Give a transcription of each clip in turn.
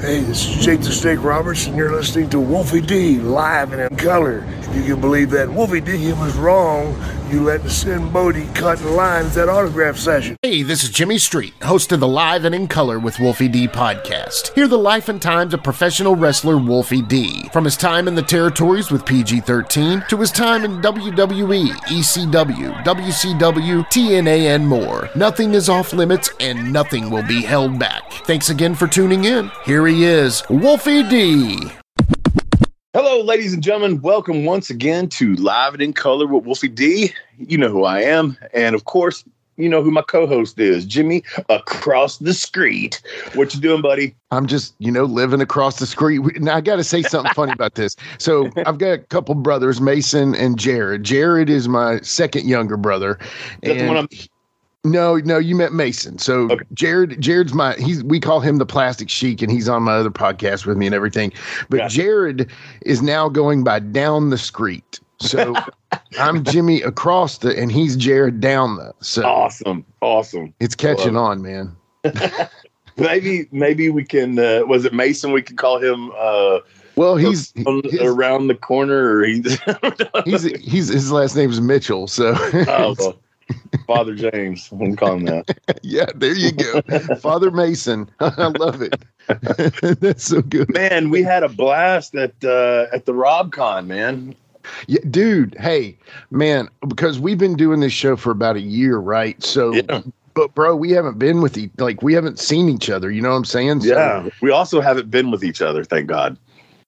Hey, this is Jake the Snake Roberts, and you're listening to Wolfie D live and in color. If you can believe that Wolfie D he was wrong, you let the Sinn Bodhi cut lines that autograph session. Hey, this is Jimmy Street, host of the Live and in Color with Wolfie D podcast. Hear the life and times of professional wrestler Wolfie D. From his time in the territories with PG 13 to his time in WWE, ECW, WCW, TNA, and more. Nothing is off limits and nothing will be held back. Thanks again for tuning in. Here he is, Wolfie D. Hello, ladies and gentlemen. Welcome once again to Live and in Color with Wolfie D. You know who I am. And of course, you know who my co-host is, Jimmy across the street. What you doing, buddy? I'm just, you know, living across the street. Now I got to say something funny about this. So I've got a couple brothers, Mason and Jared. Jared is my second younger brother. Is that the one I'm- no, no, you met Mason. So Okay. Jared, Jared's my he's we call him the plastic chic, and he's on my other podcast with me and everything. But Gotcha. Jared is now going by down the street. So I'm Jimmy across the, and he's Jared down the. So Awesome. Awesome. it's catching Love on, man. Maybe maybe we can uh, was it Mason we could call him uh Well, he's on- his- around the corner or he he's he's his last name's Mitchell. So oh, Father James. I'm gonna call him that. yeah, there you go, Father Mason. I love it. That's so good, Man, we had a blast at uh at the RobCon, man. yeah, dude. Hey, man, because we've been doing this show for about a year, right? So, Yeah. but bro, we haven't been with each like we haven't seen each other. You know what I'm saying? So- Yeah. We also haven't been with each other, thank God.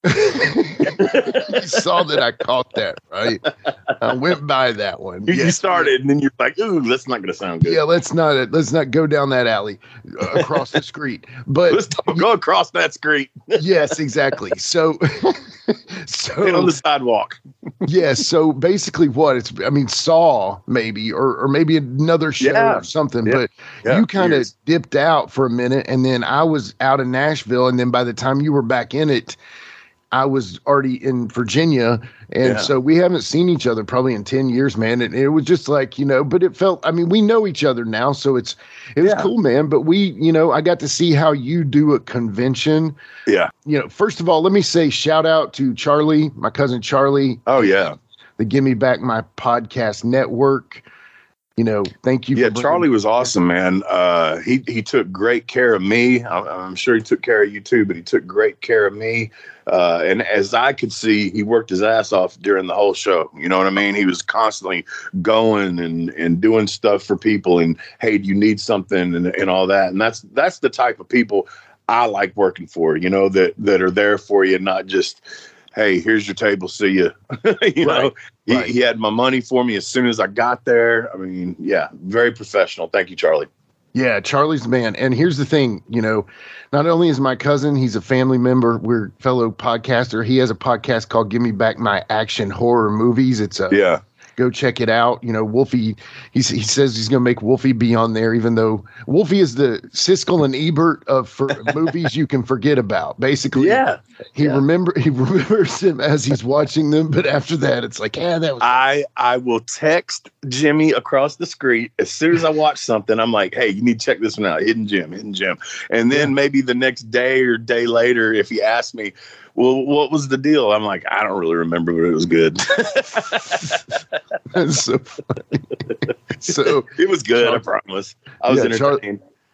You saw that I caught that, right? I went by that one. You, Yeah. you started and then you're like, ooh, that's not gonna sound good. Yeah, let's not let's not go down that alley uh, across the street. But Let's don't go across that street yes, exactly. So, Get on the sidewalk. yes. So basically, what it's I mean, Saw maybe or or maybe another show Yeah. or something. Yeah. But Yeah, you kind of dipped out for a minute, and then I was out in Nashville, and then by the time you were back in it. I was already in Virginia, and Yeah. so we haven't seen each other probably in ten years, man. And it was just like you know, but it felt. I mean, we know each other now, so it's it was Yeah. cool, man. But we, you know, I got to see how you do a convention. Yeah. You know, first of all, let me say shout out to Charlie, my cousin Charlie, Oh yeah. the Give Me Back My Podcast Network. You know, thank you. Yeah, Charlie was awesome, man. Uh, he he took great care of me. I'm, I'm sure he took care of you too, but he took great care of me. Uh, and as I could see, he worked his ass off during the whole show. You know what I mean? He was constantly going and and doing stuff for people. And hey, do you need something and and all that? And that's that's the type of people I like working for. You know that that are there for you, not just. Hey, here's your table. See you. you know, he, right. he had my money for me as soon as I got there. I mean, yeah, very professional. Thank you, Charlie. Yeah, Charlie's the man. And here's the thing, you know, not only is my cousin, he's a family member, we're fellow podcaster. He has a podcast called Give Me Back My Action Horror Movies. It's a Yeah, go check it out. You know, Wolfie, he's, he says he's going to make Wolfie be on there, even though Wolfie is the Siskel and Ebert of for movies you can forget about. Basically, yeah. he yeah. remember he remembers him as he's watching them, but after that, it's like, yeah, that was I I will text Jimmy across the street as soon as I watch something. I'm like, hey, you need to check this one out. Hidden Gem, Hidden Gem. And then maybe the next day or day later, if he asks me, well, what was the deal? I'm like, I don't really remember, but it was good. that's so funny. so it was good. I promise. I was Yeah, Char-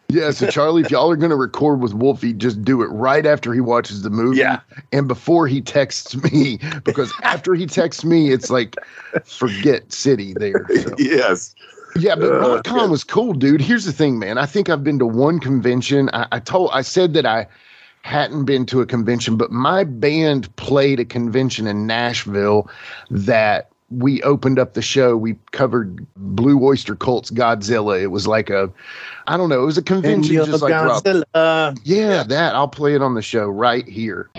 Yeah, so Charlie, if y'all are going to record with Wolfie, just do it right after he watches the movie Yeah. and before he texts me, because after he texts me, it's like forget city there. So. yes. Yeah, but Uh, RockCon yeah. was cool, dude. Here's the thing, man. I think I've been to one convention. I, I told, I said that I hadn't been to a convention, but my band played a convention in Nashville that we opened up the show. We covered Blue Oyster Cult's Godzilla. It was like a, I don't know, it was a convention just like Rob. Godzilla. Yeah, that I'll play it on the show right here.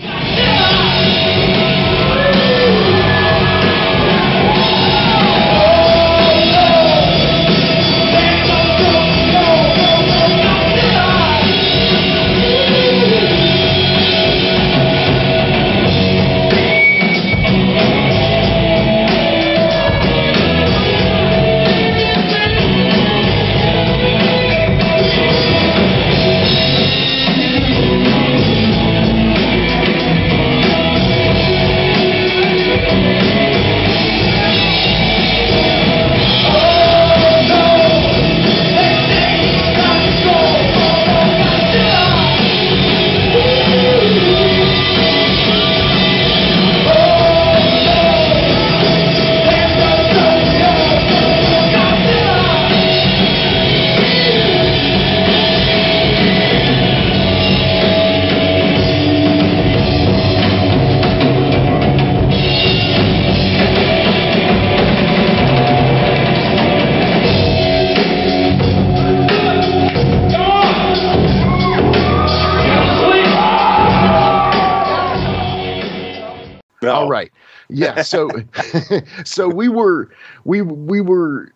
Yeah. So, so we were, we, we were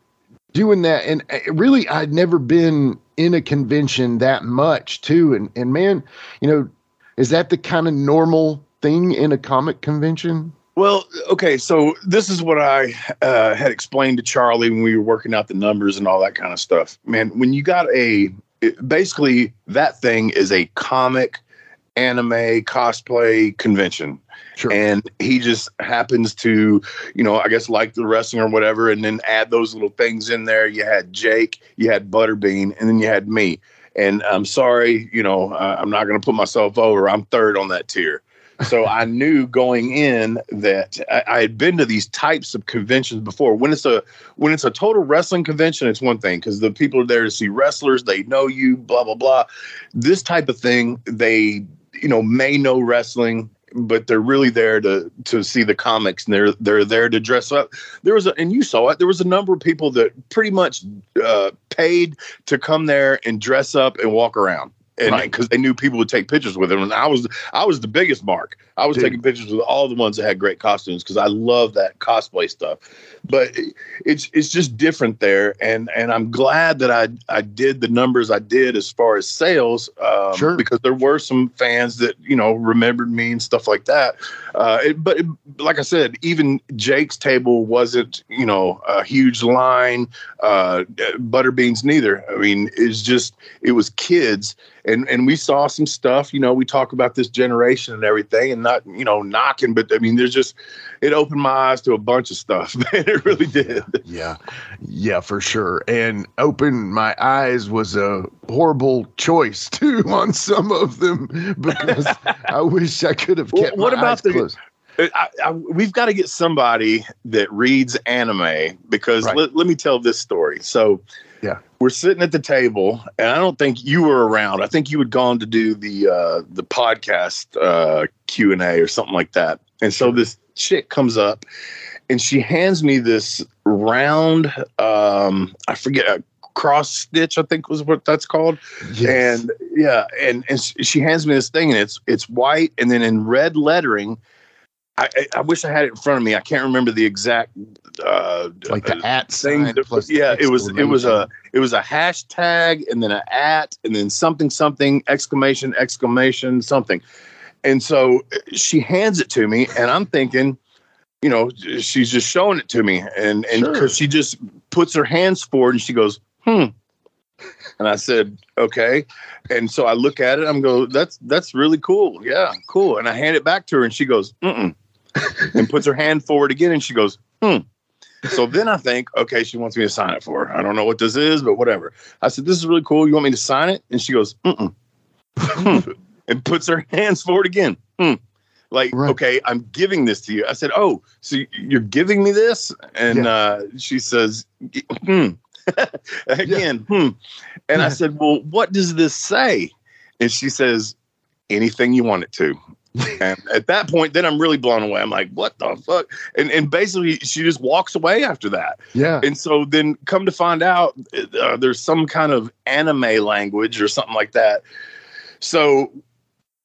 doing that. And uh, really, I'd never been in a convention that much too. And, and man, you know, is that the kind of normal thing in a comic convention? Well, okay, so this is what I uh, had explained to Charlie when we were working out the numbers and all that kind of stuff. Man, when you got a it, basically that thing is a comic anime cosplay convention. Sure. And he just happens to, you know, I guess like the wrestling or whatever, and then add those little things in there. You had Jake, you had Butterbean, and then you had me. And I'm sorry, you know, uh, I'm not going to put myself over. I'm third on that tier. So I knew going in that I, I, had been to these types of conventions before. When it's a when it's a total wrestling convention, it's one thing because the people are there to see wrestlers. They know you, blah blah blah. This type of thing, they you know may know wrestling but they're really there to to see the comics and they're they're there to dress up. There was a and you saw it there was a number of people that pretty much uh, paid to come there and dress up and walk around and because right. they knew people would take pictures with them. And i was i was the biggest mark. I was Dude. taking pictures with all the ones that had great costumes because i love that cosplay stuff. But it's it's just different there. And and i'm glad that i i did the numbers i did as far as sales um, sure. because there were some fans that you know remembered me and stuff like that. Uh, it, but it, like i said even jake's table wasn't you know a huge line uh, butterbeans neither. I mean it's just it was kids and and we saw some stuff. You know, we talk about this generation and everything, and not you know knocking, but I mean, there's just it opened my eyes to a bunch of stuff. Man, it really did. Yeah, yeah, for sure. And open my eyes was a horrible choice too on some of them because I wish I could have kept. Well, what about the? Closed. Uh, I, I, we've got to get somebody that reads anime because right. let, let me tell this story. So, yeah, we're sitting at the table, and I don't think you were around. I think you had gone to do the uh, the podcast uh, Q and A or something like that. And so this chick comes up, and she hands me this round. Um, I forget a cross stitch. I think was what that's called. Yes. And yeah, and and she hands me this thing, and it's it's white, and then in red lettering I, I, wish I had it in front of me. I can't remember the exact uh, like the at thing. yeah, it was it was a it was a hashtag and then an at and then something something exclamation exclamation something. And so uh, she hands it to me, and I'm thinking, you know, she's just showing it to me, and and because sure. she just puts her hands forward and she goes, hmm. And I said, okay. And so I look at it. I'm go, that's that's really cool. Yeah, cool. And I hand it back to her, and she goes, mm and puts her hand forward again and she goes, hmm. So then I think, okay, she wants me to sign it for her. I don't know what this is, but whatever. I said, this is really cool. You want me to sign it? And she goes, mm and puts her hands forward again. Hmm. Like, right. okay, I'm giving this to you. I said, oh, so you're giving me this? And yeah. uh, she says, hmm. again, yeah. hmm. And yeah. I said, well, what does this say? And she says, anything you want it to and at that point, then I'm really blown away. I'm like, what the fuck? And and basically, she just walks away after that. Yeah. And so then, come to find out, uh, there's some kind of anime language or something like that. So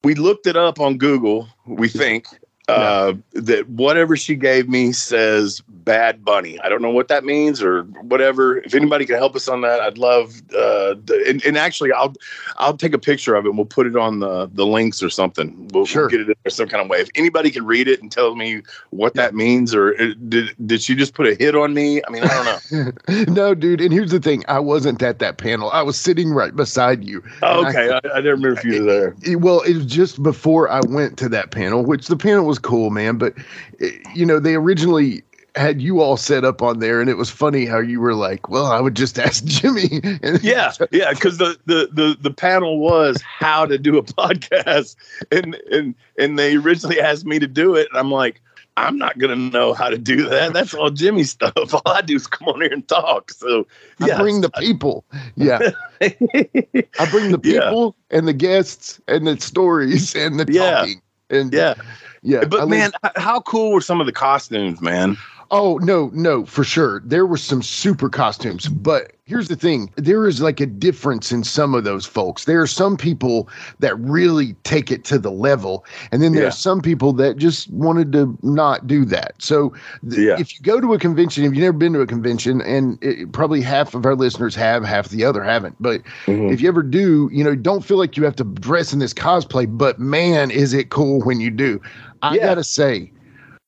we looked it up on Google. We think, uh, that whatever she gave me says Bad Bunny. I don't know what that means or whatever. If anybody can help us on that, I'd love. Uh, and, and, actually, I'll I'll take a picture of it. and We'll put it on the the links or something. We'll, sure. we'll get it in some kind of way. If anybody can read it and tell me what that means, or uh, did did she just put a hit on me? I mean, I don't know. no, dude. And here's the thing: I wasn't at that panel. I was sitting right beside you. Oh, okay, I, I, I, didn't remember if you were there. It, well, it was just before I went to that panel, which the panel was cool, man. But eh, you know, they originally had you all set up on there, and it was funny how you were like, "Well, I would just ask Jimmy." yeah, yeah, because the, the the the panel was how to do a podcast, and and and they originally asked me to do it, and I'm like. I'm not gonna know how to do that. That's all Jimmy stuff. All I do is come on here and talk. So yes. I bring the people. Yeah. I bring the people yeah. and the guests and the stories and the yeah. talking. And yeah. Yeah, but man, how cool were some of the costumes, man? Oh no, no, for sure. There were some super costumes, but here's the thing: there is like a difference in some of those folks. There are some people that really take it to the level, and then there Yeah. are some people that just wanted to not do that. So, th- Yeah. if you go to a convention, if you've never been to a convention, and it, probably half of our listeners have, half the other haven't, but Mhm. if you ever do, you know, don't feel like you have to dress in this cosplay. But man, is it cool when you do? I Yeah. gotta say,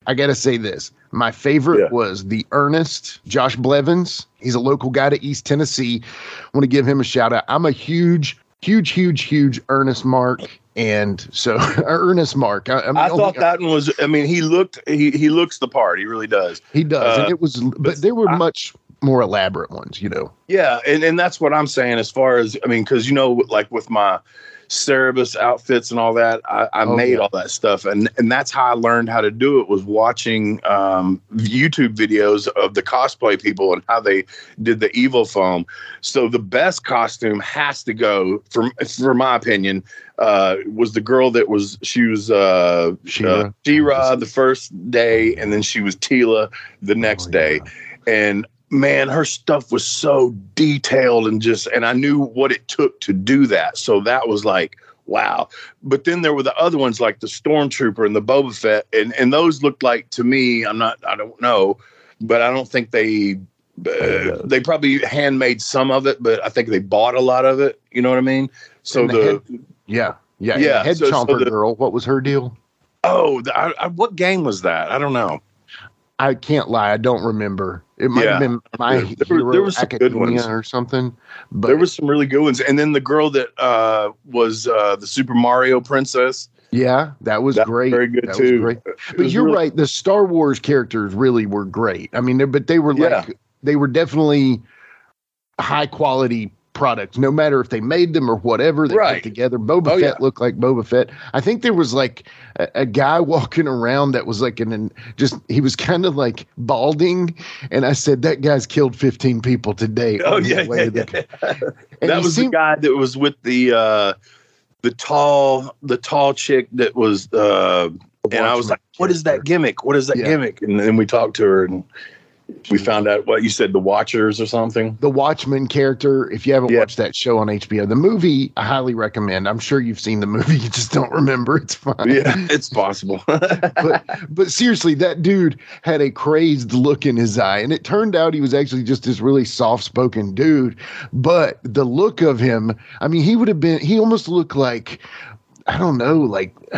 I gotta say this. My favorite Yeah. was the Ernest Josh Blevins. He's a local guy to East Tennessee. Want to give him a shout out. I'm a huge, huge, huge, huge Ernest Mark, and so Ernest Mark. I, I, thought that one was. I mean, he looked. He he looks the part. He really does. he does, uh, and it was, but there were I- much more elaborate ones. You know, Yeah, and and that's what I'm saying. As far as I mean, because you know, like with my Cerebus outfits and all that, I, I Oh, made yeah. all that stuff, and and that's how I learned how to do it. Was watching um, YouTube videos of the cosplay people and how they did the EVA foam. So the best costume has to go, for for my opinion, uh, was the girl that was she was uh, She-Ra. uh, She-Ra the first day, and then she was Teela the next Oh, day and man her stuff was so detailed and just and i knew what it took to do that so that was like wow but then there were the other ones like the stormtrooper and the boba fett and and those looked like to me i'm not i don't know but i don't think they uh, they probably handmade some of it but i think they bought a lot of it you know what i mean so the the, yeah, yeah, Yeah, Head so- so chomper the- girl. What was her deal? oh the, I, I, what game was that i don't know I can't lie. I don't remember. It might have Yeah. been my There- hero there were some good ones. or something. But there was some really good ones and then the girl that uh was uh the super mario princess yeah, that was That was great. very good That was too. great. But you're really- right. The Star Wars characters really were great. I mean, but they were Yeah. like they were definitely high quality products. No matter if they made them or whatever they Right. put together. Boba Oh, Fett yeah. looked like Boba Fett. I think there was like a, a guy walking around that was like an, an just he was kind of like balding, and I said that guy's killed 15 people today. Oh yeah, yeah, the- yeah. that was seemed- the guy that was with the uh the tall the tall chick that was uh and I was like, "What is that gimmick? What is that Yeah. gimmick?" And then we talked to her and we found out what you said, the Watchers or something. the watchman character. If you haven't Yeah. watched that show on HBO, the movie I highly recommend. I'm sure you've seen the movie, you just don't remember. It's fine. Yeah, it's possible. but but seriously, that dude had a crazed look in his eye, and it turned out he was actually just this really soft-spoken dude. But the look of him, I mean, he would have been. He almost looked like. I don't know, like,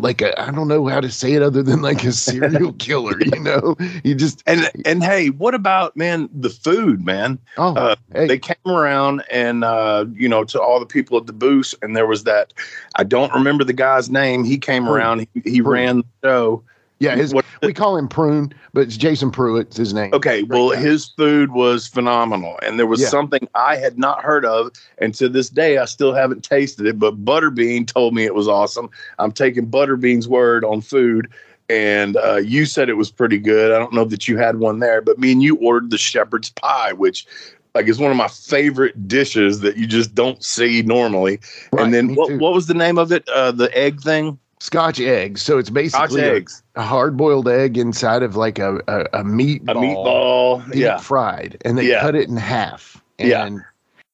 like I I don't know how to say it other than like a serial killer. You know, you just and and hey, what about man the food, man? oh, Uh, hey, they came around and uh, you know to all the people at the booth and there was that i don't remember the guy's name he came around he, he ran the show yeah, his, what- we call him Prune, but it's Jason Pruitt's his name. okay well guy. his food was phenomenal and there was Yeah. something i had not heard of and to this day i still haven't tasted it but butterbean told me it was awesome i'm taking butterbean's word on food and uh, you said it was pretty good i don't know that you had one there but me and you ordered the shepherd's pie which like is one of my favorite dishes that you just don't see normally Right, and then what, too. what was the name of it? Uh, the egg thing? Scotch eggs. So it's basically a, eggs. a hard-boiled egg inside of like a a, a meatball, A meatball. deep Yeah. fried, and they Yeah. cut it in half. And, Yeah.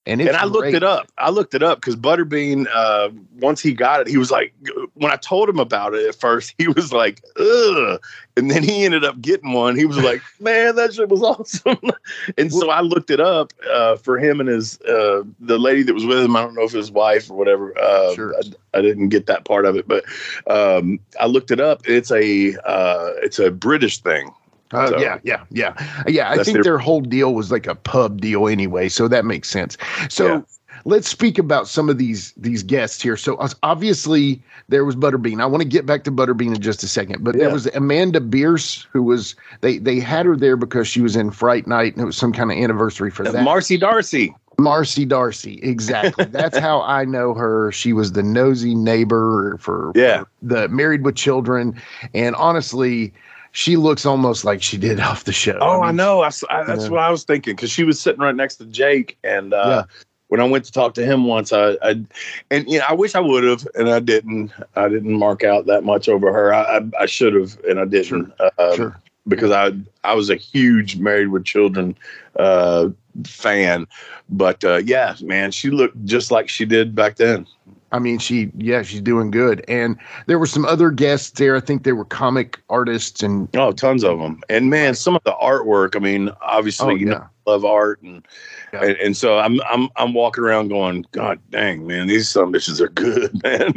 And And I looked it up. I looked it up because Butterbean, uh, once he got it, he was like, when I told him about it at first, he was like, ugh. And then he ended up getting one. He was like, man, that shit was awesome. and so I looked it up uh, for him and his, uh, the lady that was with him. I don't know if his wife or whatever. Uh, Sure. I, I didn't get that part of it, but um, I looked it up. It's a, uh, it's a British thing. Uh, So- yeah, yeah, yeah, yeah. I think their- their whole deal was like a pub deal anyway, so that makes sense. So Yeah. let's speak about some of these these guests here. So obviously there was Butterbean. I want to get back to Butterbean in just a second, but there was Amanda Bearse who was they they had her there because she was in Fright Night and it was some kind of anniversary for that. Marcy D'Arcy. Marcy D'Arcy, exactly. That's how I know her. She was the nosy neighbor for, Yeah. for the Married with Children, and honestly, she looks almost like she did off the show. Oh, I, mean, know. I, I- that's Yeah. what I was thinking because she was sitting right next to Jake, and uh, Yeah. when I went to talk to him once, I, I and you know I wish I would have, and I didn't. I didn't mark out that much over her. I, I, I should have, and I didn't. Uh, Sure. because I I was a huge Married with Children uh, fan. But uh, yeah, man, she looked just like she did back then. I mean, she, yeah, she's doing good. And there were some other guests there. I think they were comic artists and. Oh, tons of them. And man, some of the artwork, I mean, obviously, oh, you yeah. know, love art and, yeah. and, and so I'm I'm I'm walking around going, God dang man, these some bitches are good, man.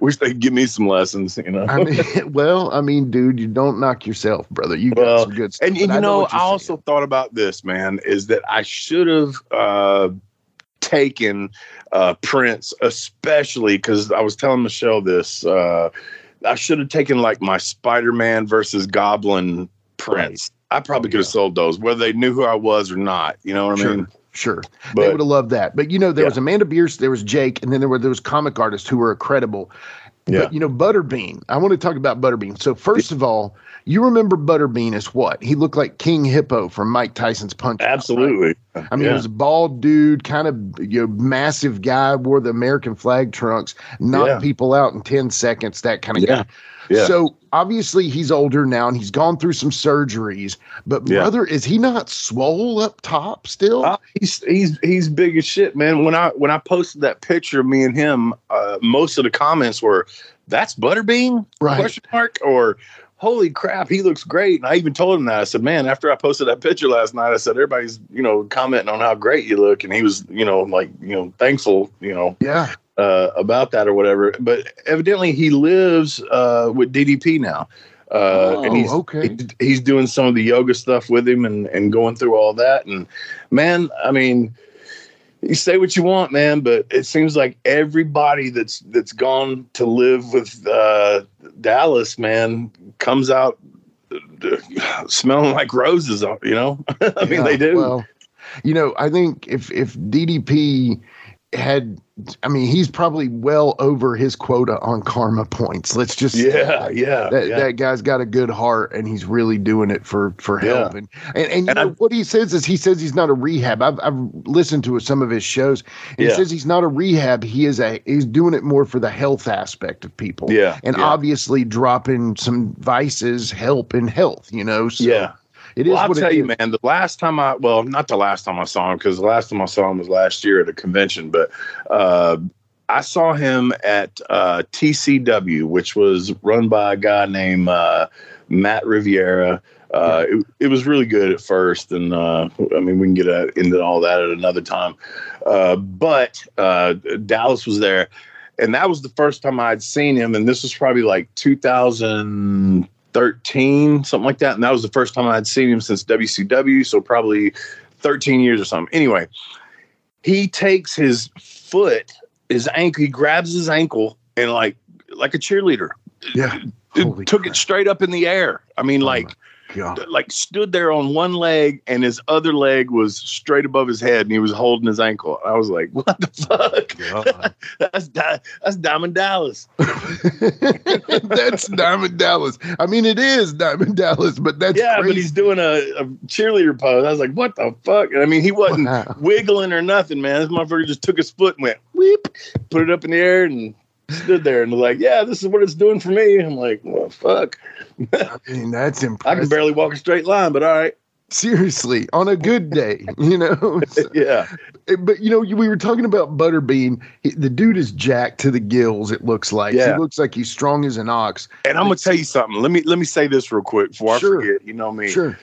Wish they'd give me some lessons, you know. I mean, well, I mean, dude, you don't knock yourself, brother. You got well, some good stuff. And, and you know, know I also thought about this, man, is that I should have uh, taken uh, prints, especially because I was telling Michelle this. Uh, I should have taken like my Spider Man versus Goblin prints. Right I probably could have sold those, whether they knew who I was or not. You know what sure. I mean? Sure, but, they would have loved that. But you know, there yeah. was Amanda Bearse, there was Jake, and then there were those comic artists who were credible. Yeah. But you know, Butterbean. I want to talk about Butterbean. So first of all, you remember Butterbean as what? He looked like King Hippo from Mike Tyson's Punch. Absolutely. Out, right? I mean, yeah. he was a bald dude, kind of you know, massive guy, wore the American flag trunks, knocked yeah. people out in ten seconds. That kind of yeah. guy. Yeah. So obviously he's older now and he's gone through some surgeries. But yeah. brother, is he not swole up top still? Uh, he's he's he's big as shit, man. When I when I posted that picture of me and him, uh, most of the comments were, "That's Butterbean?" Right. Question mark or holy crap, he looks great. And I even told him that. I said, man, after I posted that picture last night, I said, everybody's, you know, commenting on how great you look. And he was, you know, like, you know, thankful, you know. Yeah uh, about that or whatever. But evidently, he lives uh, with DDP now. Uh, oh, and he's okay. he, he's doing some of the yoga stuff with him and, and going through all that. And man, I mean, you say what you want, man, but it seems like everybody that's that's gone to live with uh, Dallas, man, comes out uh, smelling like roses. You know, I mean, they do. Well, you know, I think if if DDP had I mean, he's probably well over his quota on karma points. Let's just yeah, yeah that, yeah. that guy's got a good heart and he's really doing it for for help. Yeah. And and, and, and know, what he says is he says he's not a rehab. I've I've listened to some of his shows. And yeah. He says he's not a rehab. He is a he's doing it more for the health aspect of people. Yeah, and obviously dropping some vices help in health. You know. So, yeah. It is. Well, I'll tell you, is. man. The last time I, well, not the last time I saw him, because the last time I saw him was last year at a convention. But uh, I saw him at uh, TCW, which was run by a guy named uh, Matt Riviera. Uh, it, it, was really good at first, and uh, I mean we can get into all that at another time. Uh, but uh, Dallas was there, and that was the first time I'd seen him, and this was probably like 2000 13, something like that. And that was the first time I'd seen him since WCW. So probably 13 years or something. Anyway, he takes his foot, his ankle, he grabs his ankle and like, like a cheerleader. Yeah. It, took crap. it straight up in the air. I mean, oh like, God. like stood there on one leg and his other leg was straight above his head and he was holding his ankle. I was like, what the fuck? that's that's Diamond Dallas. that's Diamond Dallas. I mean, it is Diamond Dallas, but that's yeah. Crazy. But he's doing a, a, cheerleader pose. I was like, what the fuck? And I mean, he wasn't wow. wiggling or nothing, man. This motherfucker just took his foot and went whip, put it up in the air and stood there and was like, yeah, this is what it's doing for me. I'm like, well, fuck. I mean, that's impressive. I can barely walk a straight line, but all right. Seriously, on a good day, you know. yeah. But you know, we were talking about Butterbean. The dude is jacked to the gills. It looks like. Yeah. He looks like he's strong as an ox. And I'm gonna tell you something. Let me let me say this real quick before sure. I forget. You know me. Sure.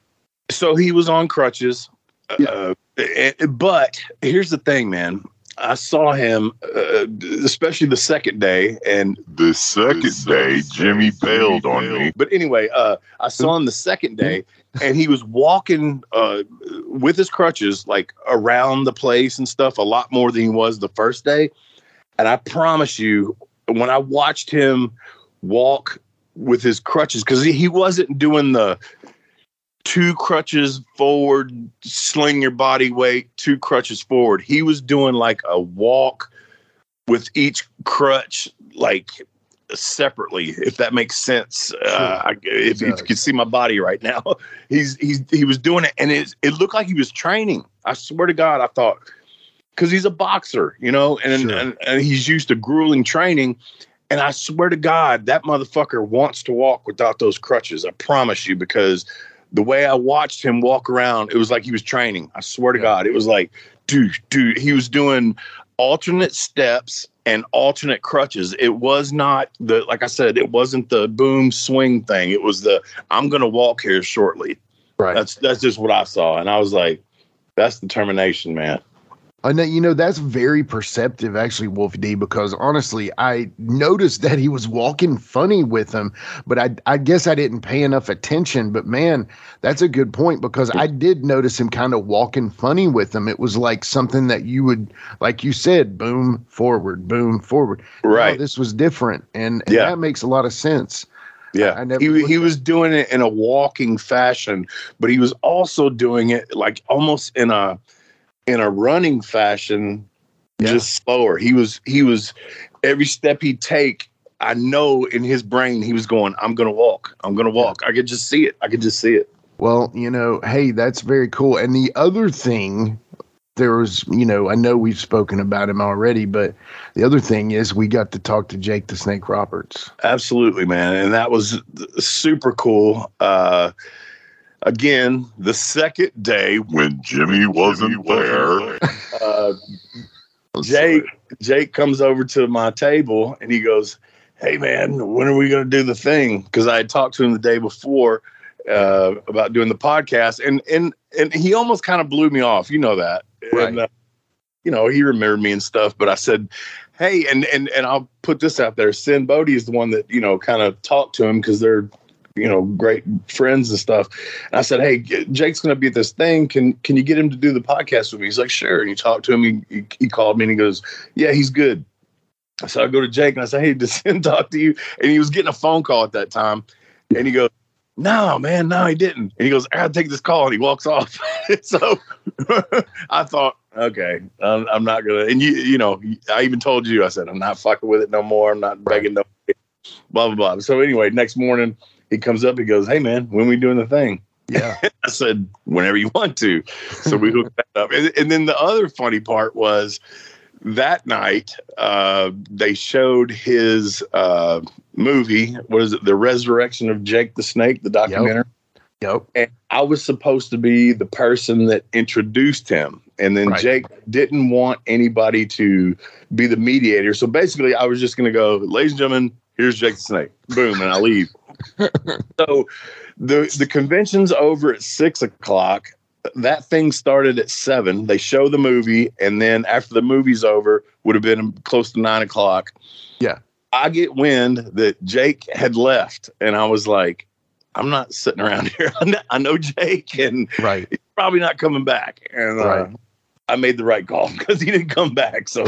So he was on crutches. Yeah. Uh, but here's the thing, man. I saw him, uh, especially the second day, and the second, the second day, Jimmy bailed on me. But anyway, uh, I saw him the second day, and he was walking uh, with his crutches, like around the place and stuff, a lot more than he was the first day. And I promise you, when I watched him walk with his crutches, because he, he wasn't doing the two crutches forward, sling your body weight, two crutches forward. He was doing like a walk with each crutch, like separately, if that makes sense. Uh, sure. Uh, I, if, if, you can see my body right now, he's he's he was doing it, and it it looked like he was training. I swear to God, I thought because he's a boxer, you know, and, sure. and and he's used to grueling training. And I swear to God, that motherfucker wants to walk without those crutches. I promise you, because the way I watched him walk around, it was like he was training. I swear to Yeah. God, it was like, dude, dude, he was doing alternate steps and alternate crutches. It was not the like I said, it wasn't the boom swing thing. It was the I'm gonna walk here shortly. Right. That's that's just what I saw, and I was like, that's determination, man. I know, you know, that's very perceptive, actually, Wolfie D, because honestly, I noticed that he was walking funny with him, but I, I guess I didn't pay enough attention. But man, that's a good point because I did notice him kind of walking funny with him. It was like something that you would, like you said, boom, forward, boom, forward. No, Right. this was different. And, and Yeah. that makes a lot of sense. Yeah, I never he he was doing it in a walking fashion, but he was also doing it like almost in a in a running fashion, Yeah. just slower. He was he was every step he'd take. I know in his brain he was going, "I'm gonna walk. I'm gonna walk." I could just see it. I could just see it. Well, you know, hey, that's very cool. And the other thing, there was, you know, I know we've spoken about him already, but the other thing is we got to talk to Jake the Snake Roberts. Absolutely, man, and that was super cool. Uh, again, the second day, When Jimmy wasn't there, uh, Jake Jake comes over to my table and he goes, "Hey man, when are we going to do the thing?" Because I had talked to him the day before uh, about doing the podcast, and and and he almost kind of blew me off. You know that, Right. and uh, you know he remembered me and stuff. But I said, "Hey," and and and I'll put this out there. Sinn Bodhi is the one that you know kind of talked to him because they're you know great friends and stuff. And I said, "Hey, Jake's going to be at this thing. Can can you get him to do the podcast with me?" He's like, "Sure." And you talk to him. He, he, he called me and he goes, "Yeah, he's good." So I go to Jake and I say, "Hey, does Sinn talk to you?" And he was getting a phone call at that time, and he goes, "No, man, no, he didn't." And he goes, "I gotta take this call," and he walks off. so I thought, okay, I'm, I'm not gonna. And you, you know, I even told you, I said, I'm not fucking with it no more. I'm not begging no. Blah blah blah. So anyway, next morning he comes up. He goes, "Hey man, when we doing the thing?" Yeah. I said, "Whenever you want to." So we hooked that up. And, and then the other funny part was that night uh, they showed his uh, movie. What is it? The Resurrection of Jake the Snake, the documentary. Yep. And I was supposed to be the person that introduced him. And then Right. Jake didn't want anybody to be the mediator. So basically, I was just going to go, ladies and gentlemen, here's Jake the Snake. Boom, and I leave. so the the convention's over at six o'clock. That thing started at seven. They show the movie, and then after the movie's over, would have been close to nine o'clock. Yeah. I get wind that Jake had left, and I was like, I'm not sitting around here. I know- Jake, and Right. he's probably not coming back. And uh, Right. I made the right call because he didn't come back. So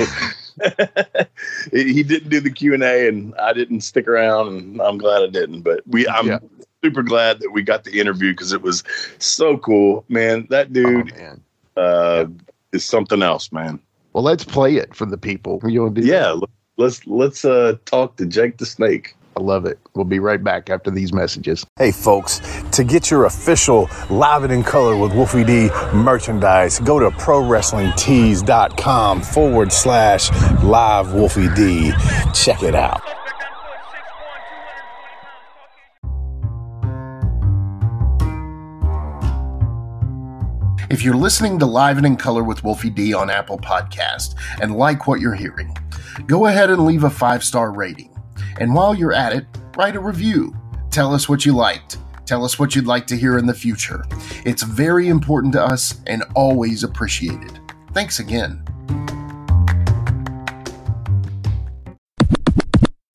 he didn't do the Q and A, and I didn't stick around, and I'm glad I didn't. But we, I'm Yeah. super glad that we got the interview because it was so cool, man. That Oh, dude man. uh, is something else, man. Well, let's play it for the people. You want to do? Yeah, l- let's let's uh, talk to Jake the Snake. I love it. We'll be right back after these messages. Hey, folks, to get your official Live It in Color with Wolfie D merchandise, go to ProWrestlingTees.com forward slash live Wolfie D. Check it out. If you're listening to Live and in Color with Wolfie D on Apple Podcast and like what you're hearing, go ahead and leave a five star rating. And while you're at it, write a review. Tell us what you liked. Tell us what you'd like to hear in the future. It's very important to us and always appreciated. Thanks again.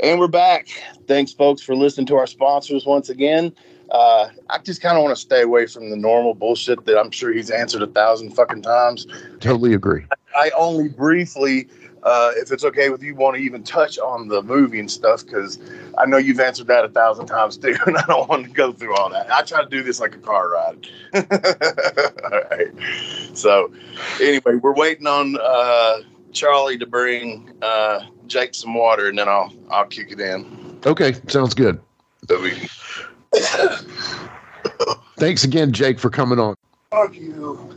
And we're back. Thanks, folks, for listening to our sponsors once again. Uh, I just kind of want to stay away from the normal bullshit that I'm sure he's answered a thousand fucking times. Totally agree. I only briefly, uh, if it's okay with you, want to even touch on the movie and stuff because I know you've answered that a thousand times too, and I don't want to go through all that. I try to do this like a car ride. all right. So, anyway, we're waiting on uh, Charlie to bring uh, Jake some water, and then I'll I'll kick it in. Okay, sounds good. So we, Thanks again, Jake, for coming on. fuck you.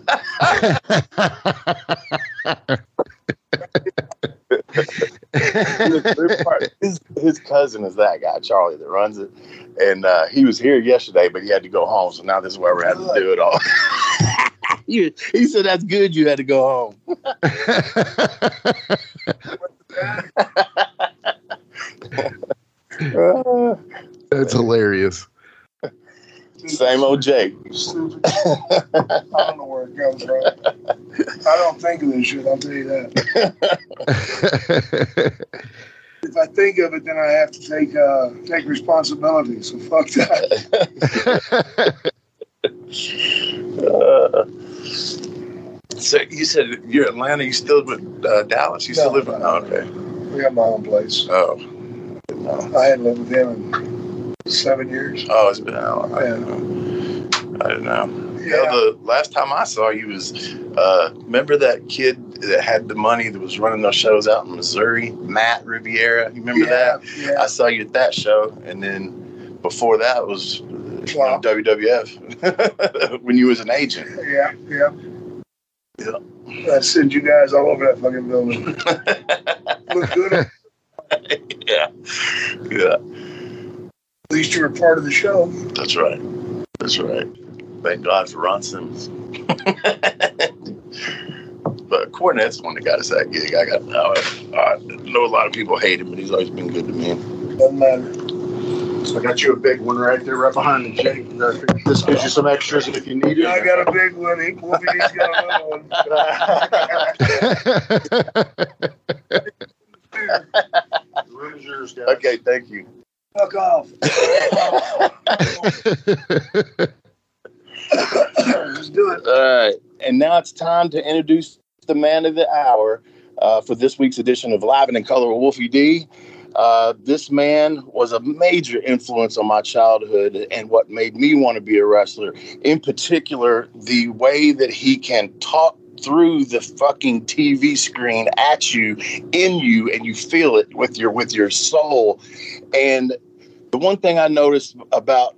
his, his cousin is that guy, Charlie, that runs it. And uh, he was here yesterday, but he had to go home. So now this is where we're having to do it all. he, he said, That's good. You had to go home. That's hilarious. Same old Jake. I don't know where it comes from. I don't think of this shit. I'll tell you that. If I think of it, then I have to take uh, take responsibility. So fuck that. Uh, so you said you're Atlanta. You still live with uh, Dallas? You still No, live in? Oh, okay. We got my own place. Oh, I hadn't lived with him in seven years. oh, it's been out. I Yeah. didn't know. I didn't know. You Yeah. know, the last time I saw you was, uh, remember that kid that had the money that was running those shows out in Missouri, Matt Riviera. You remember that? Yeah. I saw you at that show, and then before that was uh, you know, WWF when you was an agent. Yeah. Yeah. Yeah. I sent you guys all over that fucking building. Look good. At yeah, yeah, least you were part of the show. that's right. That's right. Thank God for Ron Simmons. But Cornette's the one that got us that gig. I got. I, I know a lot of people hate him, but he's always been good to me. Doesn't matter. I got you a big one right there, right behind the Jake. This gives you some extras if you need it. I got a big one. He, Wolfie D's got another one. The yours. Okay, thank you. Fuck off. Let's do it. All right, and now it's time to introduce the man of the hour uh, for this week's edition of Live and in Color with Wolfie D. Uh, this man was a major influence on my childhood and what made me want to be a wrestler. In particular, the way that he can talk through the fucking TV screen at you, in you, and you feel it with your with your soul. And the one thing I noticed about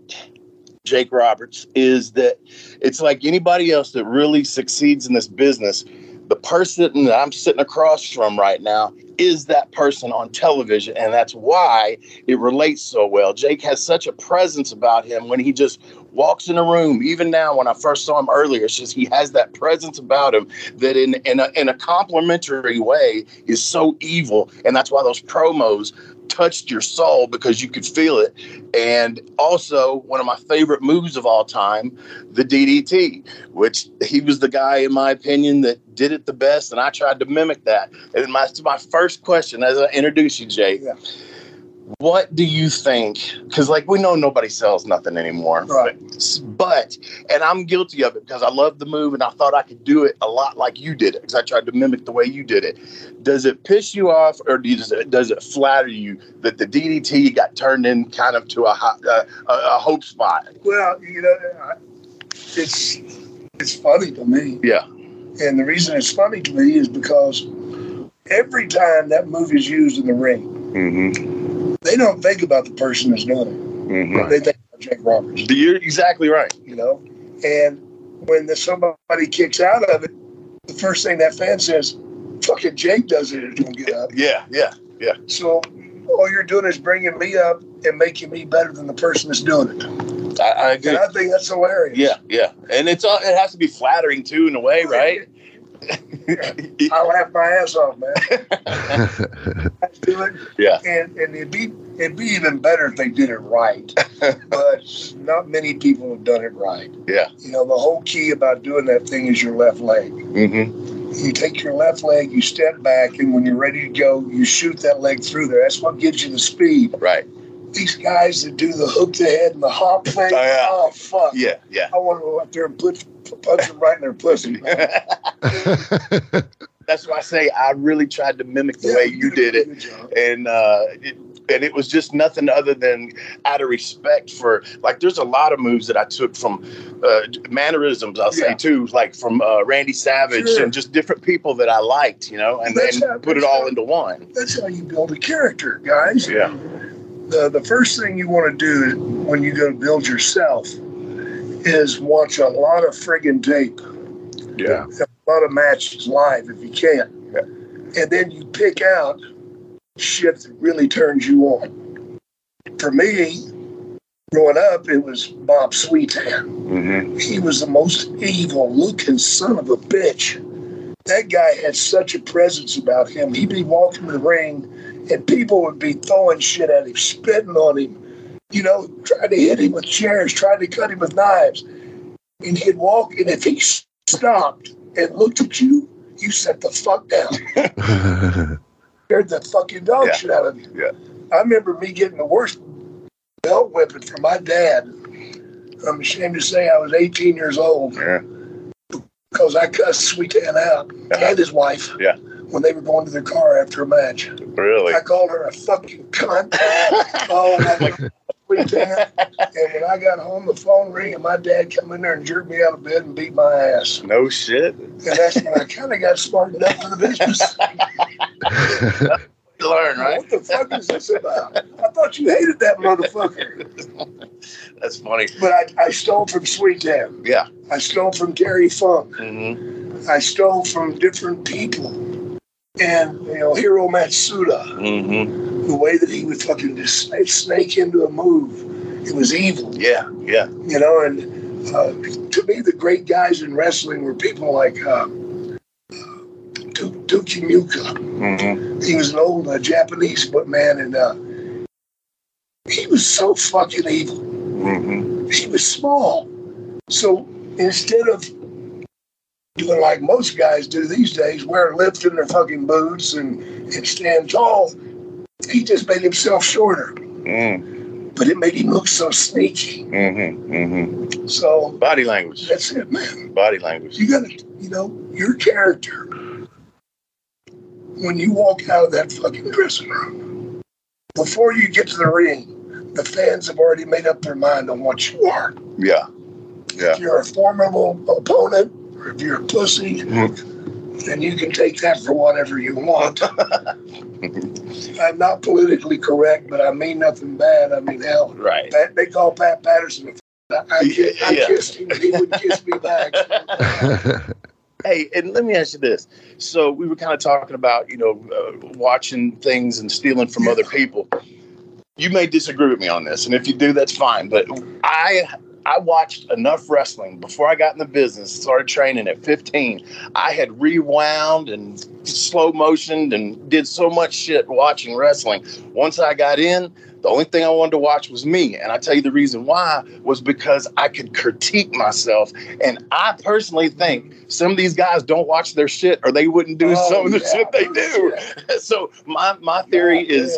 Jake Roberts is that it's like anybody else that really succeeds in this business. The person that I'm sitting across from right now is that person on television, and that's why it relates so well. Jake has such a presence about him when he just walks in a room. Even now, when I first saw him earlier, it's just he has that presence about him that, in in a, in a complimentary way, is so evil, and that's why those promos touched your soul because you could feel it. And also, one of my favorite moves of all time, the DDT, which he was the guy, in my opinion, that did it the best. And I tried to mimic that. And my, my first question as I introduce you, Jay. Yeah. What do you think? Because, like, we know nobody sells nothing anymore. Right. But, and I'm guilty of it because I love the move and I thought I could do it a lot like you did it because I tried to mimic the way you did it. Does it piss you off or does it, does it flatter you that the DDT got turned in kind of to a, uh, a, a hope spot? Well, you know, I- it's it's funny to me, Yeah. and the reason it's funny to me is because every time that move is used in the ring, Mm-hmm. They don't think about the person that's doing it. Mm-hmm. They think about Jake Roberts. You're exactly right. you know. And when the, somebody kicks out of it, the first thing that fan says, "Fucking Jake does it," is going to get up. Yeah, yeah, yeah. So all you're doing is bringing me up and making me better than the person that's doing it. I, I agree. And I think that's hilarious. Yeah, yeah, and it's all, it has to be flattering too, in a way, right? I'll laugh my ass off, man. Let's do it. Yeah. And and it'd be it'd be even better if they did it right. but not many people have done it right. Yeah. You know, the whole key about doing that thing is your left leg. mm-hmm. You take your left leg, you step back, and when you're ready to go, you shoot that leg through there. That's what gives you the speed. Right. These guys that do the hook the head and the hop thing, Oh, yeah. oh fuck! Yeah, yeah. I want to go out there and put punch them right in their pussy. That's why I say I really tried to mimic the Yeah, way you did it, and uh, it, and it was just nothing other than out of respect for like. There's a lot of moves that I took from uh, mannerisms. I'll say Yeah. too, like from uh, Randy Savage Sure. and just different people that I liked, you know, and then how- put it all how- into one. That's how you build a character, guys. Yeah. The the first thing you want to do when you go to build yourself is watch a lot of friggin' tape. Yeah. Lot of matches live if you can. And then you pick out shit that really turns you on. For me, growing up, it was Bob Sweetan. Mm-hmm. He was the most evil looking son of a bitch. That guy had such a presence about him. He'd be walking in the ring and people would be throwing shit at him, spitting on him, you know, trying to hit him with chairs, trying to cut him with knives. And he'd walk, and if he stopped and looked at you, you set the fuck down. Scared the fucking dog Yeah. shit out of you. Yeah. I remember me getting the worst belt whipping from my dad. I'm ashamed to say I was 18 years old Yeah. because I cussed Sweetan out uh-huh. and his wife Yeah. when they were going to their car after a match. Really? I called her a fucking cunt. oh, and like, Sweetan. And when I got home, the phone rang, and my dad come in there and jerked me out of bed and beat my ass. no shit. And that's when I kind of got smartened up for the business. You learn, right? What the fuck is this about? I thought you hated that motherfucker. That's funny. But I, I stole from Sweetan. Yeah. I stole from Terry Funk. Mm-hmm. I stole from different people. And, you know, Hiro Matsuda, Mm-hmm. The way that he would fucking just snake, snake into a move, it was evil, Yeah. Yeah. you know. And uh, to me, the great guys in wrestling were people like uh, Du- Duke Keomuka. Mm-hmm. He was an old uh, Japanese but man, and uh, he was so fucking evil. Mm-hmm. He was small. So instead of doing like most guys do these days, wear lift in their fucking boots and, and stand tall, he just made himself shorter. Mm-hmm. But it made him look so sneaky. Mm-hmm. Mm-hmm. So Body language. that's it, man. Body language. You gotta, you know, your character, when you walk out of that fucking dressing room, before you get to the ring, the fans have already made up their mind on what you are. Yeah. Yeah. If you're a formidable opponent, or if you're a pussy, Mm-hmm. Then you can take that for whatever you want. I'm not politically correct, but I mean nothing bad. I mean, hell, Right. Pat, they call Pat Patterson. a f- I, I Yeah. kissed him, he wouldn't kiss me back. Hey, and let me ask you this. So we were kind of talking about, you know, uh, watching things and stealing from other people. You may disagree with me on this, and if you do, that's fine. But I I watched enough wrestling before I got in the business, started training at 15. I had rewound and slow motioned and did so much shit watching wrestling. Once I got in, the only thing I wanted to watch was me. And I tell you the reason why was because I could critique myself. And I personally think some of these guys don't watch their shit or they wouldn't do Oh, some of the yeah. shit they do. So my my theory is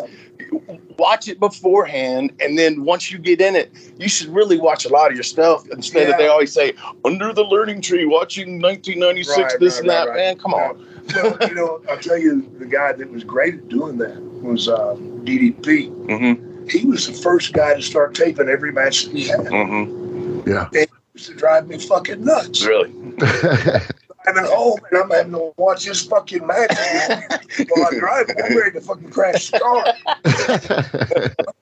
watch it beforehand and then once you get in it you should really watch a lot of your stuff instead Yeah. of they always say under the learning tree watching 1996 Right, this right, and that right, right. man come on well, you know, I'll tell you, the guy that was great at doing that was uh, DDP. mm-hmm, He was the first guy to start taping every match that he had. mm-hmm. yeah. It used to drive me fucking nuts. really I'm at home and I'm having to watch this fucking match while I'm driving. I'm ready to fucking crash the car.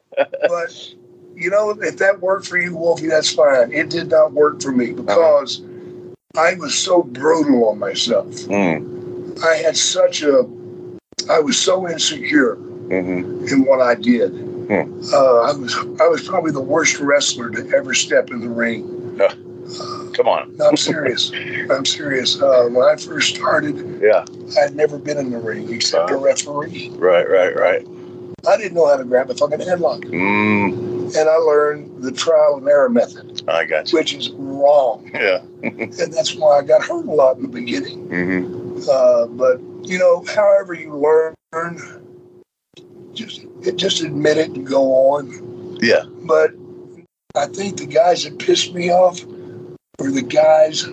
But you know, if that worked for you, Wolfie, that's fine. It did not work for me because I was so brutal on myself. mm, I had such a, I was so insecure mm-hmm. in what I did. Uh, I was I was probably the worst wrestler to ever step in the ring. Come on No, I'm serious. I'm serious. Uh, when I first started, yeah I'd never been in the ring except a referee. right right right I didn't know how to grab a fucking headlock, mm, and I learned the trial and error method, i got you which is wrong, yeah and that's why I got hurt a lot in the beginning. mm-hmm. Uh, but you know, however you learn, just just admit it and go on. yeah But I think the guys that pissed me off were the guys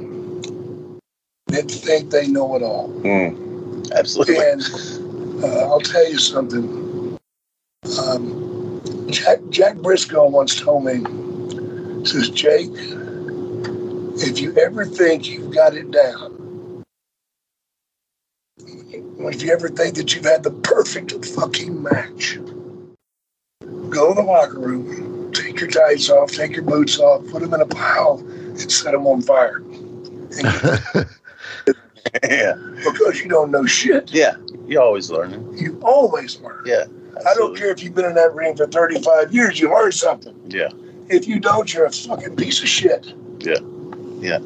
that think they know it all. mm. absolutely And uh, I'll tell you something. Um, Jack, Jack Briscoe once told me, says, Jake, if you ever think you've got it down, if you ever think that you've had the perfect fucking match, go to the locker room, take your tights off, take your boots off, put them in a pile, and set them on fire. Yeah because you don't know shit. yeah You're always learn. You always learn. Yeah. I don't care if you've been in that ring for 35 years, you learn something. Yeah. If you don't, you're a fucking piece of shit. Yeah. Yeah.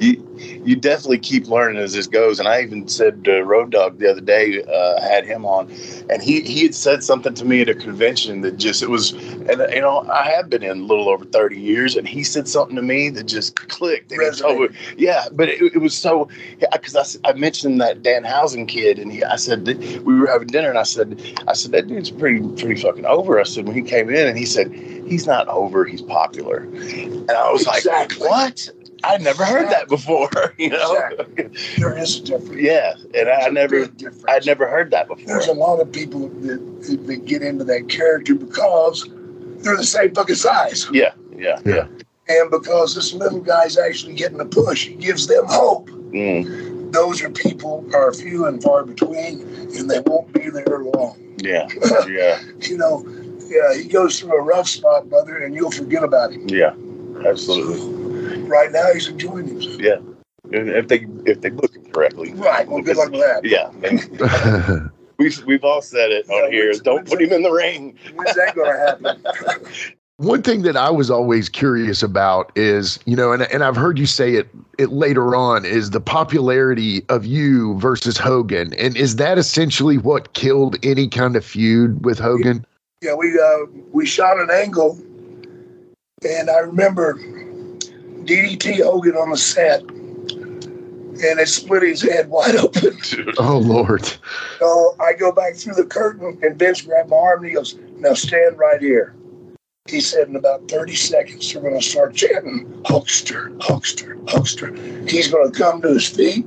You you definitely keep learning as this goes. And I even said to Road Dog the other day, uh, I had him on, and he he had said something to me at a convention that just it was, and you know I have been in a little over thirty years, and he said something to me that just clicked. And told me, yeah, but it, it was so because I, I mentioned that Danhausen kid, and he I said we were having dinner, and I said I said that dude's pretty pretty fucking over. I said when he came in, and he said he's not over, he's popular, and I was Exactly. like, what? I'd never heard that before, you know. There is a difference. Yeah, and I There's a never. I'd never heard that before. There's a lot of people that, that get into that character because they're the same fucking size. Yeah, yeah, yeah. And because this little guy's actually getting a push, he gives them hope. Mm, Those are people are few and far between, and they won't be there long. yeah, yeah, You know, yeah, he goes through a rough spot, brother, and you'll forget about him. yeah. Absolutely. Right now, he's enjoying himself. Yeah. If they if they book him correctly. Right. Well, good luck with that. Yeah, we've we've all said it on here. Don't put him in the ring. When's that going to happen? One thing that I was always curious about is, you know, and, and I've heard you say it, it later on, is the popularity of you versus Hogan. And is that essentially what killed any kind of feud with Hogan? yeah, we uh, we shot an angle, and I remember DDT Hogan on the set, and it split his head wide open. Oh, Lord. So I go back through the curtain, and Vince grabbed my arm and he goes, "Now stand right here." He said, "In about 30 seconds, they're going to start chanting Hulkster, Hulkster, Hulkster." He's going to come to his feet.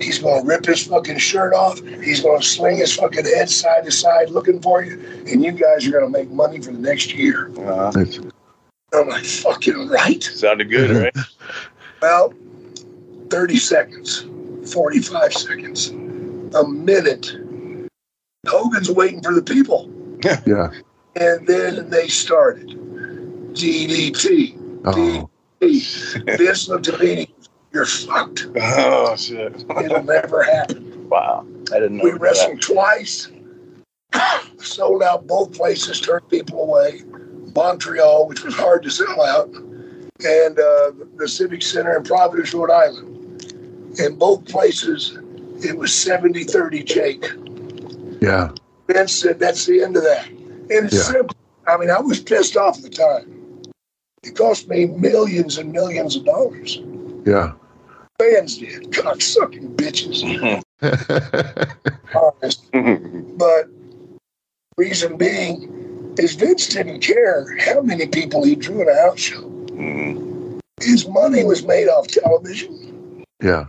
He's going to rip his fucking shirt off. He's going to sling his fucking head side to side looking for you, and you guys are going to make money for the next year. Uh, I'm like, fucking right. sounded good, right? Well, 30 seconds, 45 seconds, a minute. Hogan's waiting for the people. Yeah. yeah. And then they started. DDT. Oh, DDT. Vince looked at me and he goes, You're fucked. Oh shit! It'll never happen. Wow, I didn't know. We that. wrestled twice, sold out both places, turned people away. Montreal, which was hard to sell out, and uh, the Civic Center in Providence, Rhode Island. In both places, it was 70 30 Jake. yeah. Ben said, That's the end of that. And it's Yeah. simple. I mean, I was pissed off at the time. It cost me millions and millions of dollars. Yeah. Fans did. Cocksucking bitches. Honest. But reason being is Vince didn't care how many people he drew in a house show. Mm, His money was made off television, yeah.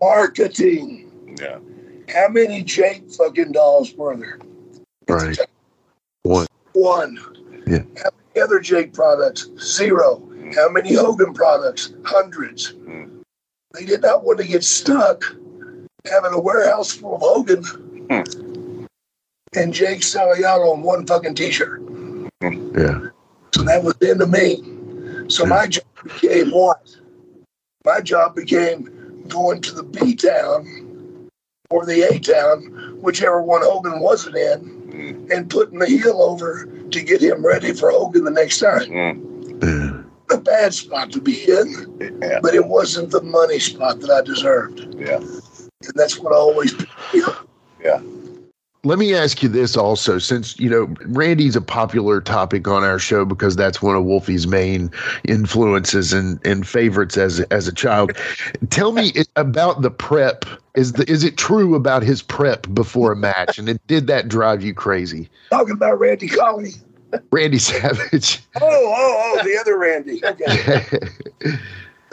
marketing. yeah, How many Jake fucking dolls were there? Right. One. One. Yeah. How many other Jake products? Zero. How many Hogan products? Hundreds. Hmm. They did not want to get stuck having a warehouse full of Hogan Hmm. And Jake out on one fucking t-shirt. Yeah. So that was into me. So my job became what? My job became going to the B town or the A town, whichever one Hogan wasn't in, and putting the heel over to get him ready for Hogan the next time. Mm, Yeah. A bad spot to be in, yeah, but it wasn't the money spot that I deserved. yeah. And that's what I always Let me ask you this also, since you know Randy's a popular topic on our show because that's one of Wolfie's main influences and, and favorites as as a child. Tell me about the prep. Is the is it true about his prep before a match, and it, did that drive you crazy? talking about Randy Colley. Randy Savage. Oh, oh, oh, the other Randy. Okay.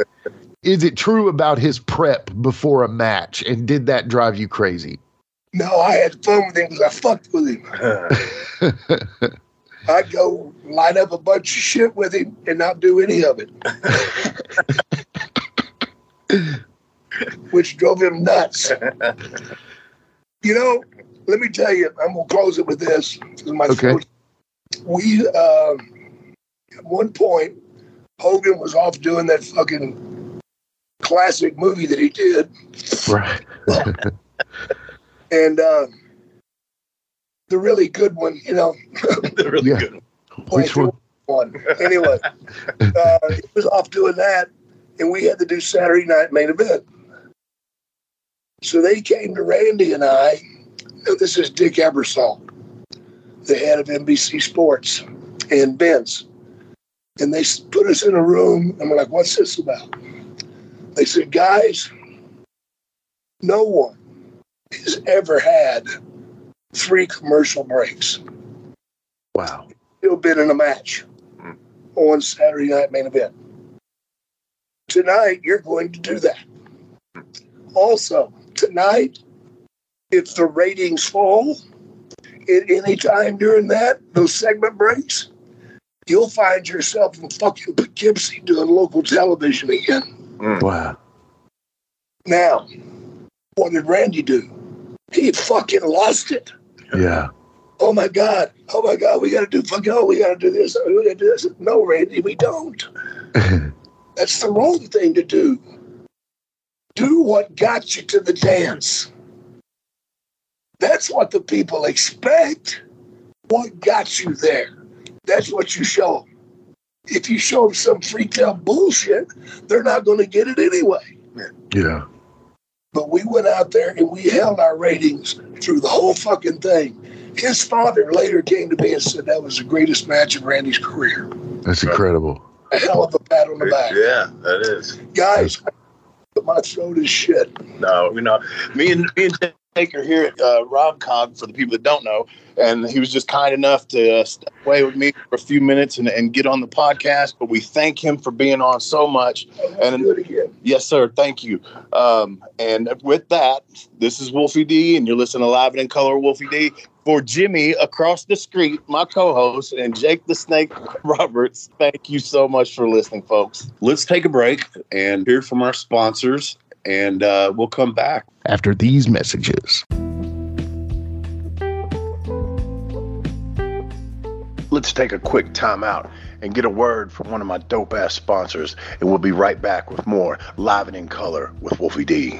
is it true about his prep before a match, and did that drive you crazy? No, I had fun with him because I fucked with him. I'd go line up a bunch of shit with him and not do any of it. Which drove him nuts. You know, let me tell you, I'm gonna close it with this. This my Okay. throat. We uh, at one point, Hogan was off doing that fucking classic movie that he did. Right. And uh, the really good one, you know. the really Yeah. good one. Which Like, one? one. Anyway, uh, he was off doing that, and we had to do Saturday night main event. So they came to Randy and I. Now, this is Dick Ebersol, the head of NBC Sports, and Vince. And they put us in a room, and we're like, what's this about? They said, guys, no one has ever had three commercial breaks Wow. still been in a match on Saturday night main event. Tonight, you're going to do that. Also, tonight, if the ratings fall at any time during that, those segment breaks, you'll find yourself in fucking Poughkeepsie doing local television again. Wow. Now, what did Randy do? He fucking lost it. Yeah. oh my God, oh my God, we got to do fucking, oh, we got to do this, we got to do this. No, Randy, we don't. That's the wrong thing to do. Do what got you to the dance. That's what the people expect. What got you there? That's what you show them. If you show them some freaked out bullshit, they're not going to get it anyway. Yeah. But we went out there and we held our ratings through the whole fucking thing. His father later came to me and said that was the greatest match of Randy's career. That's incredible. A hell of a pat on the back. Yeah, that is. Guys, my throat is shit. No, you know, me and me and Jake here at uh, Rob Cog for the people that don't know, and he was just kind enough to uh, step away with me for a few minutes and, and get on the podcast. But we thank him for being on so much. And do it again. Yes, sir. Thank you. Um, and with that, this is Wolfie D, and you're listening to Live and in Color, Wolfie D. For Jimmy across the street, my co-host, and Jake the Snake Roberts, thank you so much for listening, folks. Let's take a break and hear from our sponsors, and uh, we'll come back. After these messages. Let's take a quick time out and get a word from one of my dope ass sponsors, and we'll be right back with more Live and in Color with Wolfie D.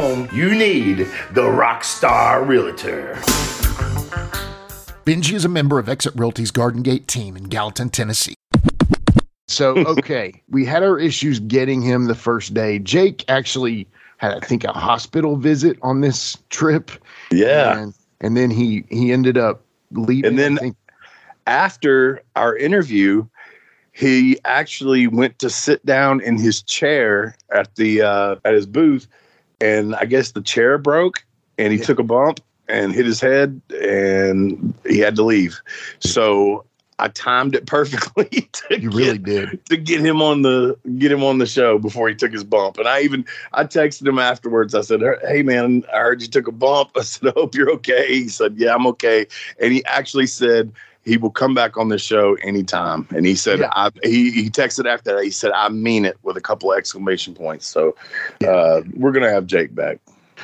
you need the Rockstar Realtor. Benji is a member of Exit Realty's Garden Gate team in Gallatin, Tennessee. So, okay, we had our issues getting him the first day. Jake actually had, I think, a hospital visit on this trip. Yeah. And, and then he he ended up leaving. And then- think, After our interview, he actually went to sit down in his chair at the uh, at his booth, and I guess the chair broke, and he Yeah. took a bump and hit his head, and he had to leave. So I timed it perfectly to you get- really did. to get him on the get him on the show before he took his bump. And I even I texted him afterwards. I said, "Hey man, I heard you took a bump." I said, "I hope you're okay." He said, "Yeah, I'm okay." And he actually said he will come back on the show anytime. And he said, Yeah. I, he he texted after that. He said, "I mean it" with a couple of exclamation points. So uh, we're gonna have Jake back.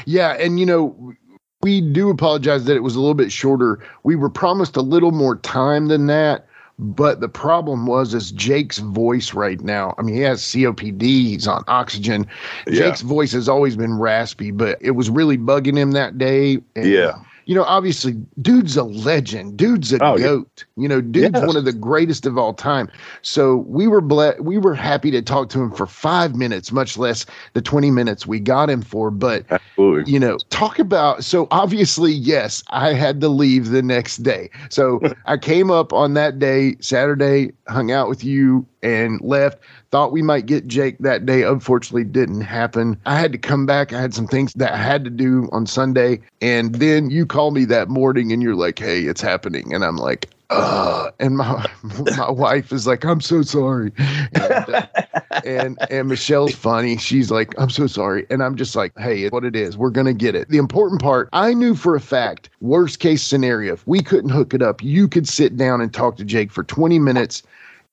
Yeah, and you know, we do apologize that it was a little bit shorter. We were promised a little more time than that, but the problem was is Jake's voice right now. I mean, he has COPD, he's on oxygen. Yeah. Jake's voice has always been raspy, but it was really bugging him that day. And, Yeah. You know, obviously, dude's a legend. Dude's a Oh, yeah. goat. You know, dude's Yes. one of the greatest of all time. So we were ble- we were happy to talk to him for five minutes, much less the twenty minutes we got him for. But Absolutely. you know, talk about so obviously, yes, I had to leave the next day. So I came up on that day, Saturday, hung out with you and left. Thought we might get Jake that day. Unfortunately, didn't happen. I had to come back. I had some things that I had to do on Sunday. And then you call me that morning and you're like, hey, it's happening. And I'm like, uh, and my my wife is like, I'm so sorry. And, uh, and and Michelle's funny. She's like, I'm so sorry. And I'm just like, hey, what it is. We're gonna get it. The important part, I knew for a fact, worst case scenario, if we couldn't hook it up, you could sit down and talk to Jake for 20 minutes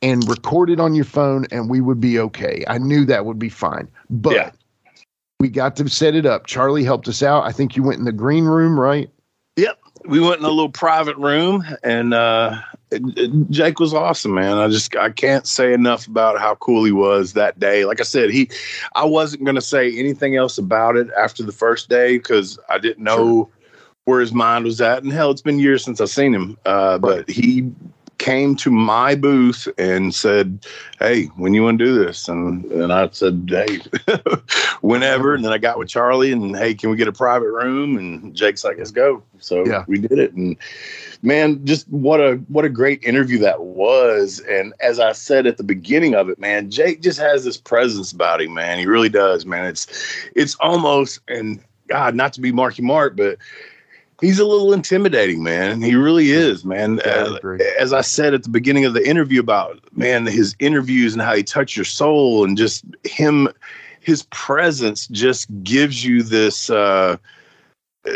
and record it on your phone and we would be okay. I knew that would be fine. But Yeah. we got to set it up. Charlie helped us out. I think you went in the green room, right? Yep. We went in a little private room and uh Jake was awesome, man. I just I can't say enough about how cool he was that day. Like I said, he I wasn't going to say anything else about it after the first day cuz I didn't know where his mind was at. And hell, it's been years since I've seen him. Uh but he came to my booth and said, "Hey, when you want to do this?" And and I said, "Hey, whenever." And then I got with Charlie and, "Hey, can we get a private room?" And Jake's like, "Let's go." So Yeah. we did it, and man, just what a what a great interview that was. And as I said at the beginning of it, man, Jake just has this presence about him, man. He really does, man. It's it's almost and God, not to be Marky Mark, but he's a little intimidating, man. He really is, man. Uh, as I said at the beginning of the interview about man, his interviews and how he touched your soul and just him, his presence just gives you this. uh uh,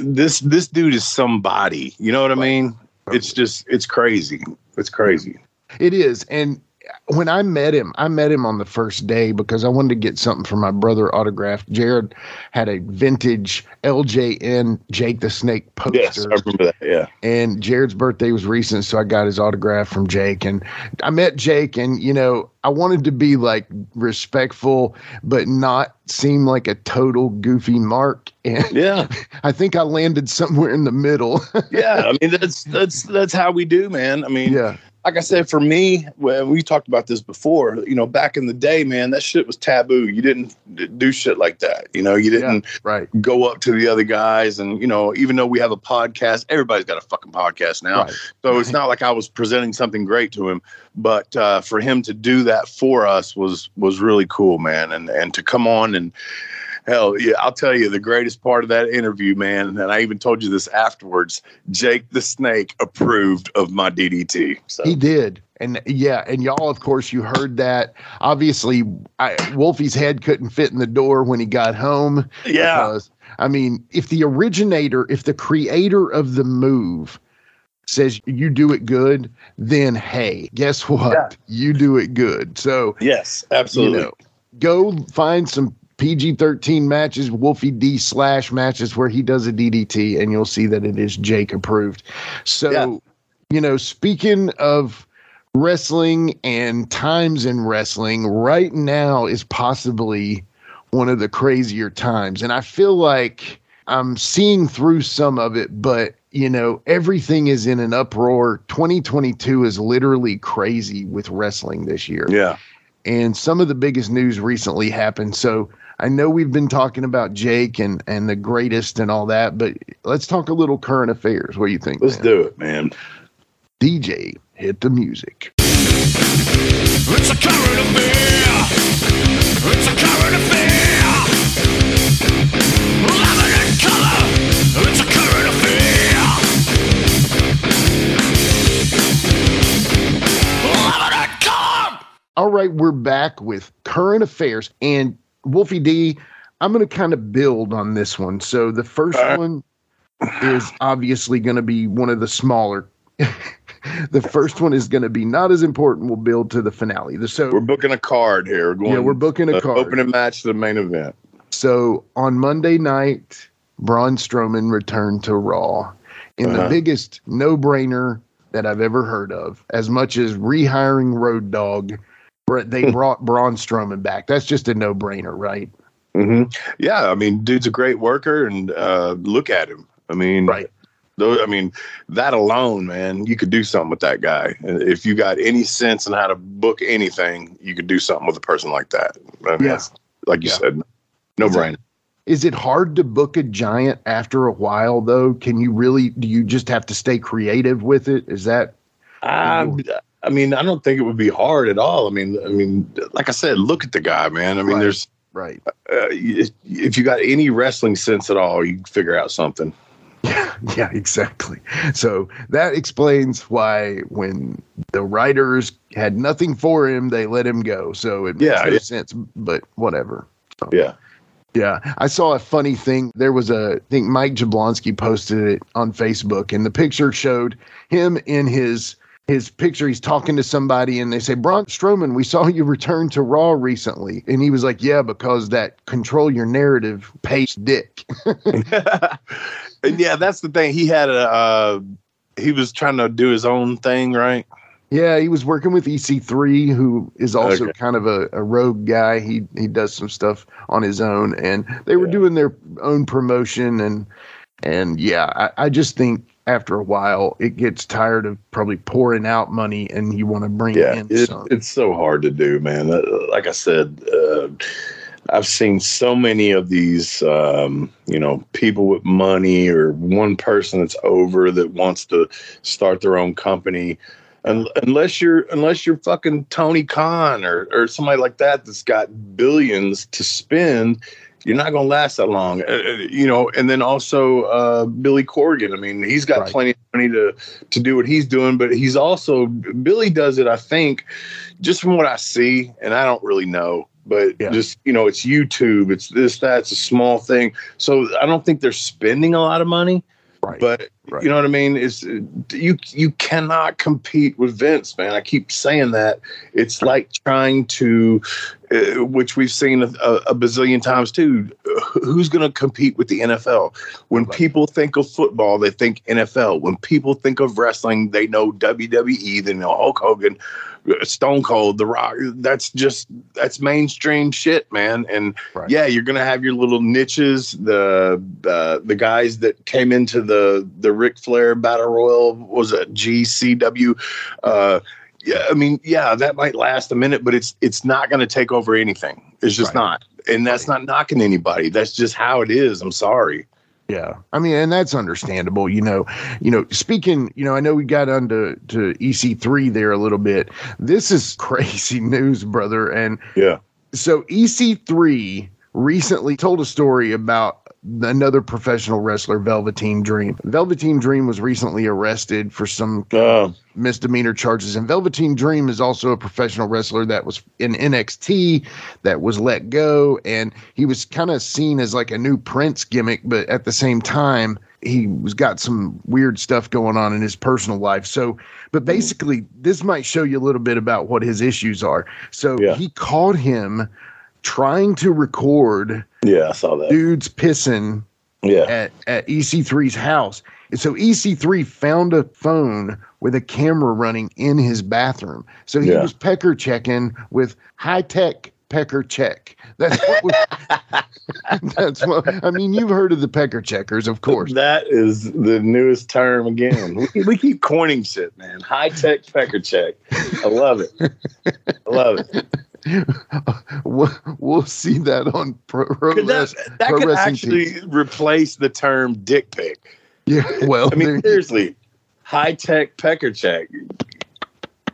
this this dude is somebody. You know what I mean? It's just it's crazy. It's crazy. It is. And when I met him, I met him on the first day because I wanted to get something for my brother autographed. Jared had a vintage LJN Jake the Snake poster. Yes, I remember that. Yeah. and Jared's birthday was recent, so I got his autograph from Jake. And I met Jake, and you know, I wanted to be like respectful, but not seem like a total goofy mark. And Yeah. I think I landed somewhere in the middle. Yeah. I mean that's that's that's how we do, man. I mean, yeah, like I said, for me, when we talked about this before, you know, back in the day, man, that shit was taboo. You didn't do shit like that. You know, you didn't right. go up to the other guys. And, you know, even though we have a podcast, everybody's got a fucking podcast now. Right. So it's not like I was presenting something great to him, but uh, for him to do that for us was was really cool, man. And and to come on and hell, yeah, I'll tell you the greatest part of that interview, man. And I even told you this afterwards. Jake the Snake approved of my DDT. So He did. And yeah, and y'all, of course, you heard that. Obviously, I, Wolfie's head couldn't fit in the door when he got home. yeah, because, I mean, if the originator, if the creator of the move says you do it good, then hey, guess what? Yeah. You do it good. So, yes, absolutely. you know, go find some PG 13 matches, Wolfie D slash matches where he does a DDT, and you'll see that it is Jake approved. So, Yeah. you know, speaking of wrestling and times in wrestling, right now is possibly one of the crazier times. And I feel like I'm seeing through some of it, but you know, everything is in an uproar. 2022 is literally crazy with wrestling this year yeah, and some of the biggest news recently happened. So I know we've been talking about Jake and and the greatest and all that, but let's talk a little current affairs. What do you think? let's man? do it, man. DJ, hit the music. It's a current affair. It's a current affair. Lavin in color. It's a current affair. Lavin in color. All right, we're back with current affairs and Wolfie D. I'm going to kind of build on this one. So the first right. one is obviously going to be one of the smaller. the first one is going to be not as important. We'll build to the finale. The so We're booking a card here. We're going. yeah, we're booking a uh, card. Opening match to the main event. So on Monday night, Braun Strowman returned to Raw in the Uh-huh. biggest no brainer that I've ever heard of. As much as rehiring Road Dog, they brought Braun Strowman back. That's just a no brainer, right? hmm Yeah, I mean, dude's a great worker, and uh, look at him. I mean, Right. Though, I mean, that alone, man, you could do something with that guy. If you got any sense in how to book anything, you could do something with a person like that. I mean, Yeah. like you Yeah. said, no brainer. Is it hard to book a giant after a while, though? Can you really, do you just have to stay creative with it? Is that, I, I mean, I don't think it would be hard at all. I mean, I mean, like I said, look at the guy, man. I mean, Right. there's right? uh, if you got any wrestling sense at all, you figure out something. yeah, exactly. So that explains why when the writers had nothing for him, they let him go. So it makes Yeah, no yeah. sense, but whatever. So, Yeah. yeah, I saw a funny thing. There was a, I think Mike Jablonski posted it on Facebook, and the picture showed him in his his picture. He's talking to somebody, and they say, "Braun Strowman, we saw you return to Raw recently," and he was like, "Yeah, because that control your narrative pays dick." yeah, that's the thing. He had a uh, he was trying to do his own thing, right? Yeah, he was working with EC3, who is also Okay. kind of a, a rogue guy. He he does some stuff on his own, and they were doing their own promotion, and and yeah, I, I just think after a while it gets tired of probably pouring out money, and you want to bring Yeah, in it, some. it's so hard to do, man. Uh, Like I said, uh, I've seen so many of these, um, you know, people with money or one person that's over that wants to start their own company. And unless you're unless you're fucking Tony Khan or or somebody like that that's got billions to spend, you're not going to last that long. Uh, uh, you know, and then also uh, Billy Corgan. I mean, he's got Right. plenty of money to to do what he's doing, but he's also Billy does it. I think just from what I see, and I don't really know, but Yeah. just you know, it's YouTube, it's this, that, it's a small thing. So I don't think they're spending a lot of money. Right. But Right. you know what I mean? It's you you cannot compete with Vince, man. I keep saying that. It's like trying to, uh, which we've seen a, a, a bazillion times too. Who's going to compete with the NFL? When people think of football, they think NFL. When people think of wrestling, they know WWE. They know Hulk Hogan, Stone Cold, The Rock. That's just that's mainstream shit, man. And Right. yeah, you're gonna have your little niches. The uh, the guys that came into the the Ric Flair Battle Royal was it GCW. Uh, yeah, I mean, yeah, that might last a minute, but it's it's not going to take over anything. It's just Right. not, and that's not knocking anybody. That's just how it is. I'm sorry. Yeah. I mean, and that's understandable, you know. You know, speaking, you know, I know we got onto to EC3 there a little bit. This is crazy news, brother. And Yeah. so EC3 recently told a story about another professional wrestler, Velveteen Dream. Velveteen Dream was recently arrested for some Uh, misdemeanor charges. And Velveteen Dream is also a professional wrestler that was in NXT that was let go. And he was kind of seen as like a new Prince gimmick, but at the same time, he was got some weird stuff going on in his personal life. So, but basically, this might show you a little bit about what his issues are. So Yeah. he called him trying to record yeah, I saw that. dudes pissing Yeah, at, at EC3's house. And so EC3 found a phone with a camera running in his bathroom. So he Yeah. was pecker checking with high tech pecker check. That's what we, that's what I mean. You've heard of the pecker checkers, of course. that is the newest term again. we, we keep coining shit, man. High tech pecker check. I love it. I love it. we'll, we'll see that on pro, pro Could that Wrest- that Pro could Wrestling actually replace the term dick pic. Yeah, well, I mean, there- seriously, high tech pecker check.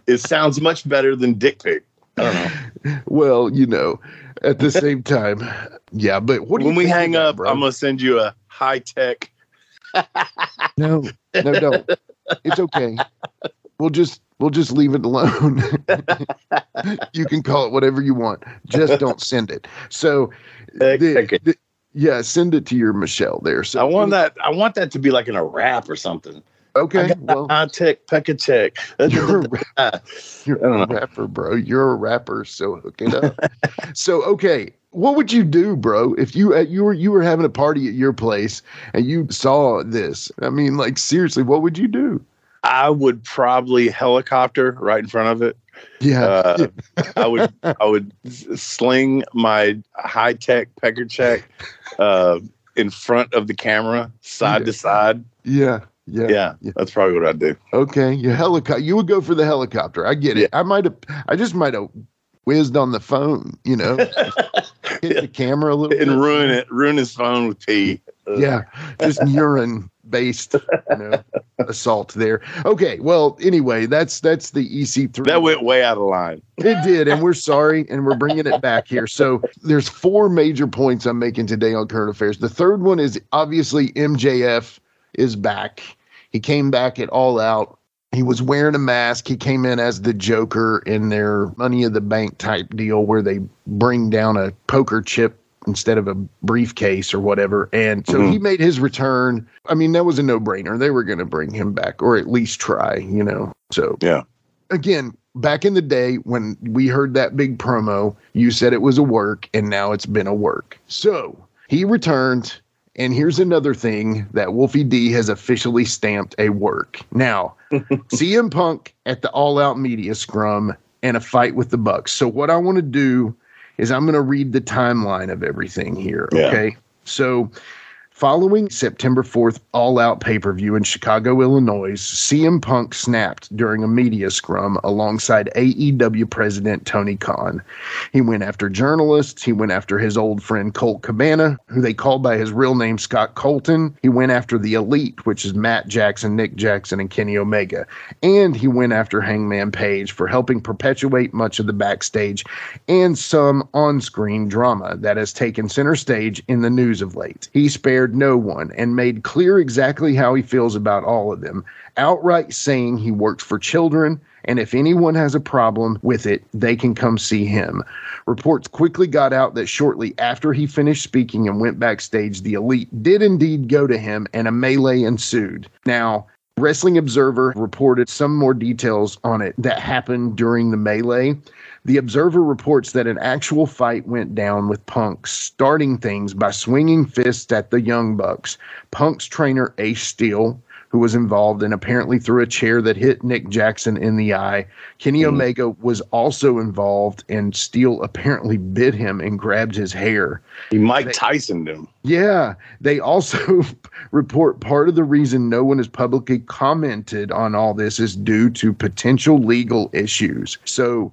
It sounds much better than dick pic. I don't know. well, you know, at the same time, yeah. But what do when you we hang up, bro? I'm gonna send you a high tech. No, no, don't. It's okay. We'll just we'll just leave it alone. you can call it whatever you want. Just don't send it. So, the- the- yeah, send it to your Michelle there. So I want that. I want that to be like in a rap or something. Okay, well, high tech pecker check. You're a, you're a rapper, bro. You're a rapper, so hook it up. so, okay, what would you do, bro, if you uh, you were you were having a party at your place and you saw this? I mean, like seriously, what would you do? I would probably helicopter right in front of it. Yeah, Uh, I would I would sling my high tech pecker check uh, in front of the camera, side to side. yeah, yeah, Yeah, that's probably what I'd do. Okay, your helicopter. You would go for the helicopter. I get it. I might have. I just might have whizzed on the phone. You know, hit the camera a little bit. And ruin it, ruin his phone with pee. Uh, Yeah, just urine based, you know, assault there. Okay, well, anyway, that's that's the EC3. that went way out of line. It did, and we're sorry, and we're bringing it back here. So there's four major points I'm making today on current affairs. The third one is obviously MJF is back. He came back at all out. He was wearing a mask. He came in as the Joker in their Money of the Bank type deal where they bring down a poker chip instead of a briefcase or whatever. And so Mhm. he made his return. I mean, that was a no brainer. They were going to bring him back or at least try, you know. So, Yeah. again, back in the day when we heard that big promo, you said it was a work, and now it's been a work. So he returned. And here's another thing that Wolfie D has officially stamped a work. Now, CM Punk at the All Out Media Scrum and a fight with the Bucks. So what I want to do is I'm going to read the timeline of everything here. Yeah. Okay. So following September 4th All Out pay per view in Chicago, Illinois, CM Punk snapped during a media scrum alongside AEW president Tony Khan. He went after journalists. He went after his old friend Colt Cabana, who they called by his real name Scott Colton. He went after the Elite, which is Matt Jackson, Nick Jackson, and Kenny Omega. And he went after Hangman Page for helping perpetuate much of the backstage and some on screen drama that has taken center stage in the news of late. He spared no one and made clear exactly how he feels about all of them, outright saying he works for children. And if anyone has a problem with it, they can come see him. Reports quickly got out that shortly after he finished speaking and went backstage, the elite did indeed go to him and a melee ensued. Now, Wrestling Observer reported some more details on it that happened during the melee. The Observer reports that an actual fight went down with Punk starting things by swinging fists at the Young Bucks. Punk's trainer, Ace Steel, who was involved and apparently threw a chair that hit Nick Jackson in the eye. Kenny hmm. Omega was also involved, and Steele apparently bit him and grabbed his hair. He Mike Tyson him. Yeah, they also report part of the reason no one has publicly commented on all this is due to potential legal issues. So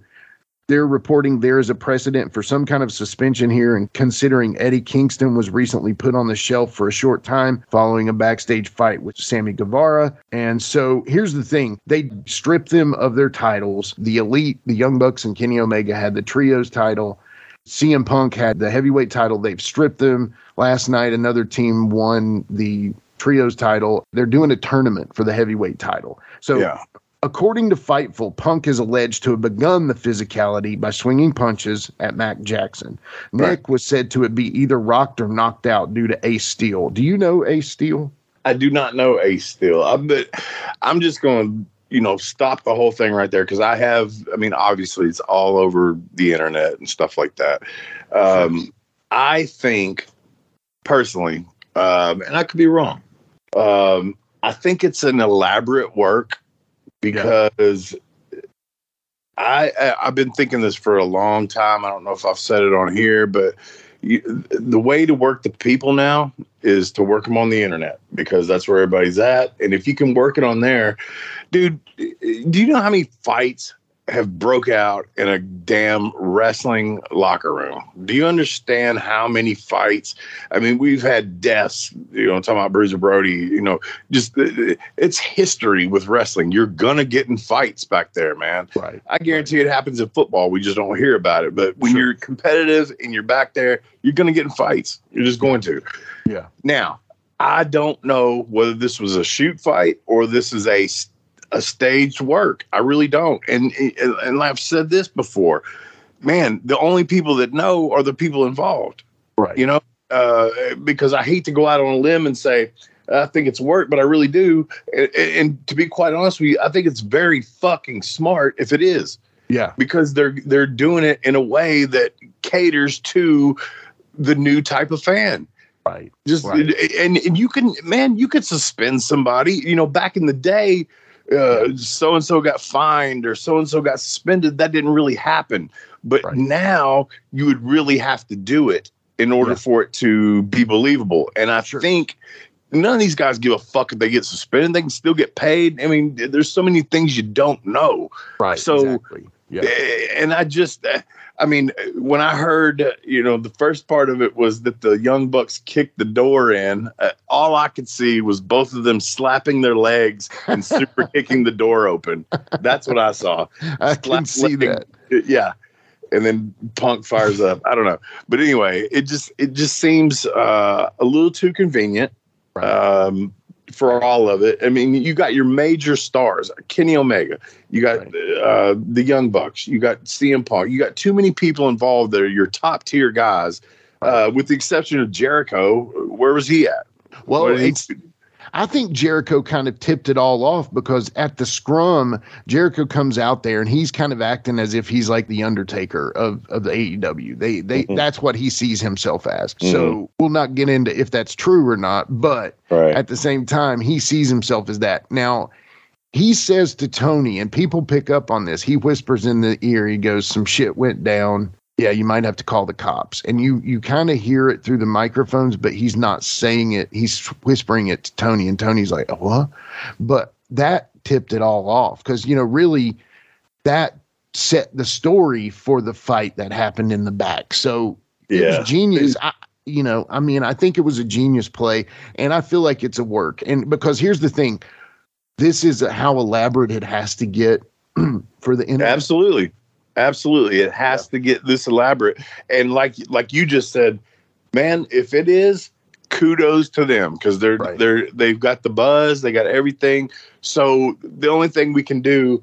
they're reporting there is a precedent for some kind of suspension here, and considering Eddie Kingston was recently put on the shelf for a short time following a backstage fight with Sammy Guevara. And so here's the thing they stripped them of their titles. The Elite, the Young Bucks, and Kenny Omega had the Trios title. CM Punk had the heavyweight title. They've stripped them. Last night, another team won the trios title. They're doing a tournament for the heavyweight title. So, Yeah. According to Fightful, Punk is alleged to have begun the physicality by swinging punches at Matt Jackson. Nick was said to have be either rocked or knocked out due to Ace Steel. Do you know Ace Steel? I do not know Ace Steel. I but I'm just going to you know stop the whole thing right there because I have. I mean, obviously it's all over the internet and stuff like that. Um, I think personally, um, and I could be wrong. Um, I think it's an elaborate work because I, I I've been thinking this for a long time. I don't know if I've said it on here, but you, the way to work the people now is to work them on the internet because that's where everybody's at. And if you can work it on there, dude, do you know how many fights have broke out in a damn wrestling locker room? Do you understand how many fights? I mean, we've had deaths. You know, I'm talking about Bruiser Brody. You know, just uh, uh, it's history with wrestling. You're gonna get in fights back there, man. Right. I guarantee it happens in football. We just don't hear about it. But when you're competitive and you're back there, you're going to get in fights. You're just going to. Yeah. Now, I don't know whether this was a shoot fight or this is a a staged work. I really don't. And and, and I've said this before. Man, the only people that know are the people involved. Right. You know, uh, because I hate to go out on a limb and say I think it's work, but I really do. And, and to be quite honest with you, I think it's very fucking smart if it is Yeah. because they're they're doing it in a way that caters to the new type of fan. Right. Just Right. and and you can man, you could suspend somebody. You know, back in the day, so and so got fined or so and so got suspended. That didn't really happen, but Right. now you would really have to do it in order Yeah. for it to be believable. And I Sure. think none of these guys give a fuck if they get suspended. They can still get paid. I mean, there's so many things you don't know. Right. So- exactly. Yeah. Eh, And I just, eh, I mean, when I heard, you know, the first part of it was that the Young Bucks kicked the door in, uh, all I could see was both of them slapping their legs and super kicking the door open. That's what I saw. I can Slap- see that. Yeah. And then Punk fires up. I don't know. But anyway, it just it just seems uh, a little too convenient. Right. Um, for all of it. I mean, you got your major stars, Kenny Omega, you got uh, the Young Bucks, you got CM Punk, you got too many people involved that are your top tier guys. Uh, with the exception of Jericho, where was he at? Well, What did he- it's I think Jericho kind of tipped it all off because at the scrum, Jericho comes out there and he's kind of acting as if he's like the Undertaker of, of the AEW. They they Mm-hmm. that's what he sees himself as. So we'll not get into if that's true or not, but Right. at the same time, he sees himself as that. Now he says to Tony, and people pick up on this. He whispers in the ear, he goes, Some shit went down. Yeah, you might have to call the cops. And you you kind of hear it through the microphones, but he's not saying it. He's whispering it to Tony, and Tony's like, oh, What? But that tipped it all off because, you know, really that set the story for the fight that happened in the back. So it Yeah. was genius. I, you know, I mean, I think it was a genius play, and I feel like it's a work. And because here's the thing, this is how elaborate it has to get for the internet. Absolutely. Absolutely. It has to get this elaborate. And like like you just said, man, if it is, kudos to them because they're Right. they're they've got the buzz, they got everything. So the only thing we can do,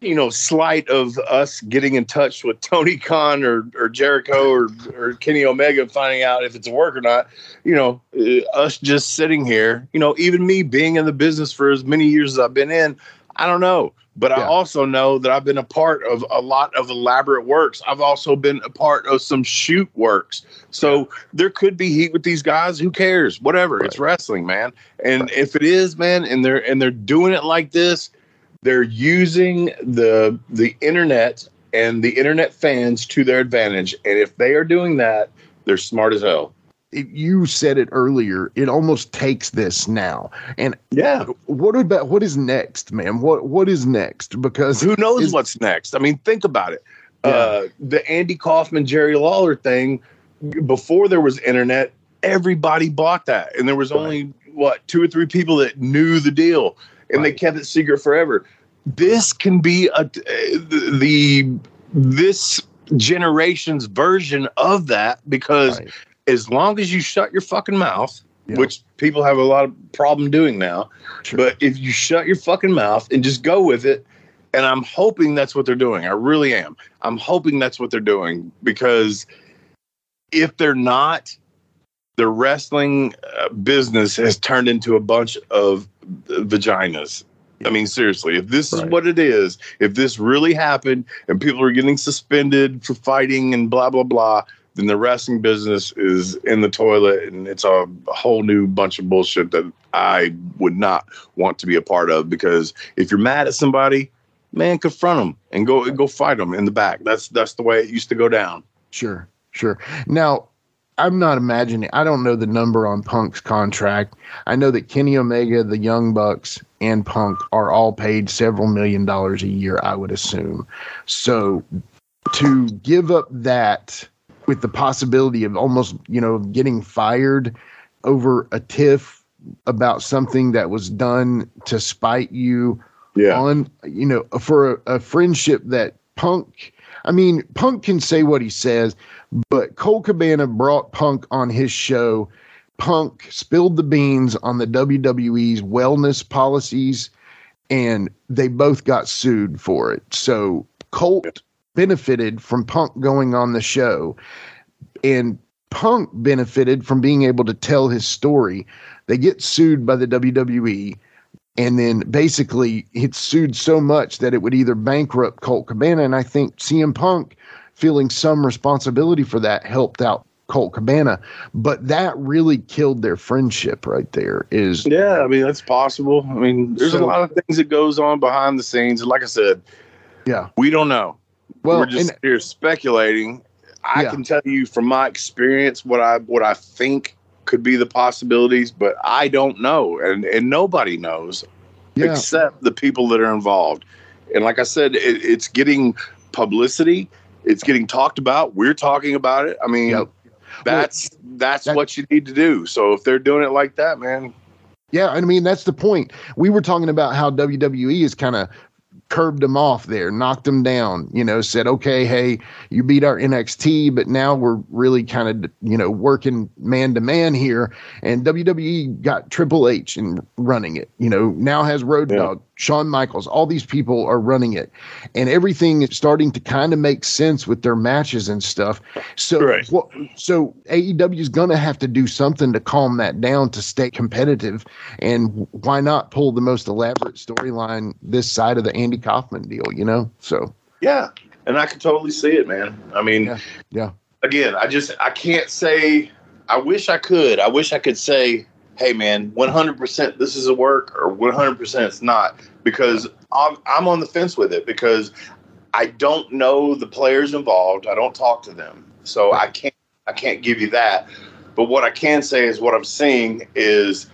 you know, slight of us getting in touch with Tony Khan or or Jericho or or Kenny Omega and finding out if it's a work or not, you know, uh, us just sitting here, you know, even me being in the business for as many years as I've been in, I don't know. But I also know that I've been a part of a lot of elaborate works. I've also been a part of some shoot works. So there could be heat with these guys. Who cares? Whatever. It's wrestling, man. And if it is, man, and they're and they're doing it like this, they're using the the internet and the internet fans to their advantage. And if they are doing that, they're smart as hell. It, you said it earlier. It almost takes this now. And Yeah. what about what is next, man? What what is next? Because who knows is- what's next? I mean, think about it. Yeah. Uh, the Andy Kaufman, Jerry Lawler thing, before there was internet, everybody bought that. And there was only, what, two or three people that knew the deal. And they kept it secret forever. This can be a, the, the this generation's version of that because Right. As long as you shut your fucking mouth, Yeah. which people have a lot of problem doing now, Sure. but if you shut your fucking mouth and just go with it, and I'm hoping that's what they're doing. I really am. I'm hoping that's what they're doing because if they're not, the wrestling uh, business has turned into a bunch of vaginas. I mean, seriously, if this is what it is, if this really happened and people are getting suspended for fighting and blah, blah, blah, then the wrestling business is in the toilet and it's a whole new bunch of bullshit that I would not want to be a part of because if you're mad at somebody, man, confront them and go go fight them in the back. That's that's the way it used to go down. Sure, sure. Now, I'm not imagining. I don't know the number on Punk's contract. I know that Kenny Omega, the Young Bucks, and Punk are all paid several million dollars a year. I would assume. So, to give up that with the possibility of almost, you know, getting fired over a tiff about something that was done to spite you yeah. on you know for a, a friendship that punk i mean punk can say what he says but colt cabana brought punk on his show punk spilled the beans on the wwe's wellness policies and they both got sued for it so colt benefited from punk going on the show and punk benefited from being able to tell his story they get sued by the wwe and then basically it sued so much that it would either bankrupt Colt Cabana, and I think CM Punk feeling some responsibility for that helped out Colt Cabana, but that really killed their friendship right there. Is Yeah, I mean that's possible. I mean, there's So- a lot of things that goes on behind the scenes. Like I said, yeah, we don't know. Well, We're just and here speculating. I Yeah. can tell you from my experience what I what I think could be the possibilities, but I don't know, and and nobody knows yeah, except the people that are involved. And like I said, it, it's getting publicity. It's getting talked about. We're talking about it. I mean, Yep. that's that's that- what you need to do. So if they're doing it like that, man, yeah. I mean that's the point. We were talking about how WWE is kind of curbed them off there, knocked them down, you know, said, okay, hey, you beat our NXT, but now we're really kind of, you know, working man to man here. And WWE got Triple H and running it, you know, now has Road Yeah. Dogg, Shawn Michaels, all these people are running it. And everything is starting to kind of make sense with their matches and stuff. So, Right. so AEW is going to have to do something to calm that down to stay competitive. And why not pull the most elaborate storyline this side of the Andy Kaufman deal, you know? So, Yeah, and I can totally see it, man. I mean, Yeah. yeah. again, I just I can't say. I wish I could. I wish I could say, "Hey, man, 100% this is a work," or 100% it's not, because I'm I'm on the fence with it because I don't know the players involved. I don't talk to them, so I can't I can't give you that. But what I can say is what I'm seeing is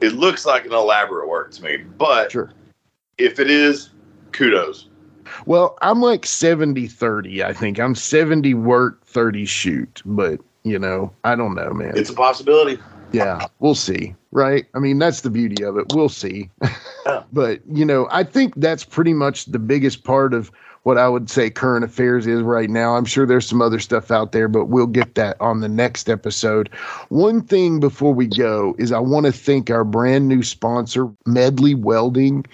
it looks like an elaborate work to me. But Sure. if it is, kudos. Well, I'm like 70 30, I think. I'm 70 work, 30 shoot. But, you know, I don't know, man. It's a possibility. Yeah, we'll see. Right. I mean, that's the beauty of it. We'll see. but, you know, I think that's pretty much the biggest part of what I would say current affairs is right now. I'm sure there's some other stuff out there, but we'll get that on the next episode. One thing before we go is I want to thank our brand new sponsor, Medley Welding.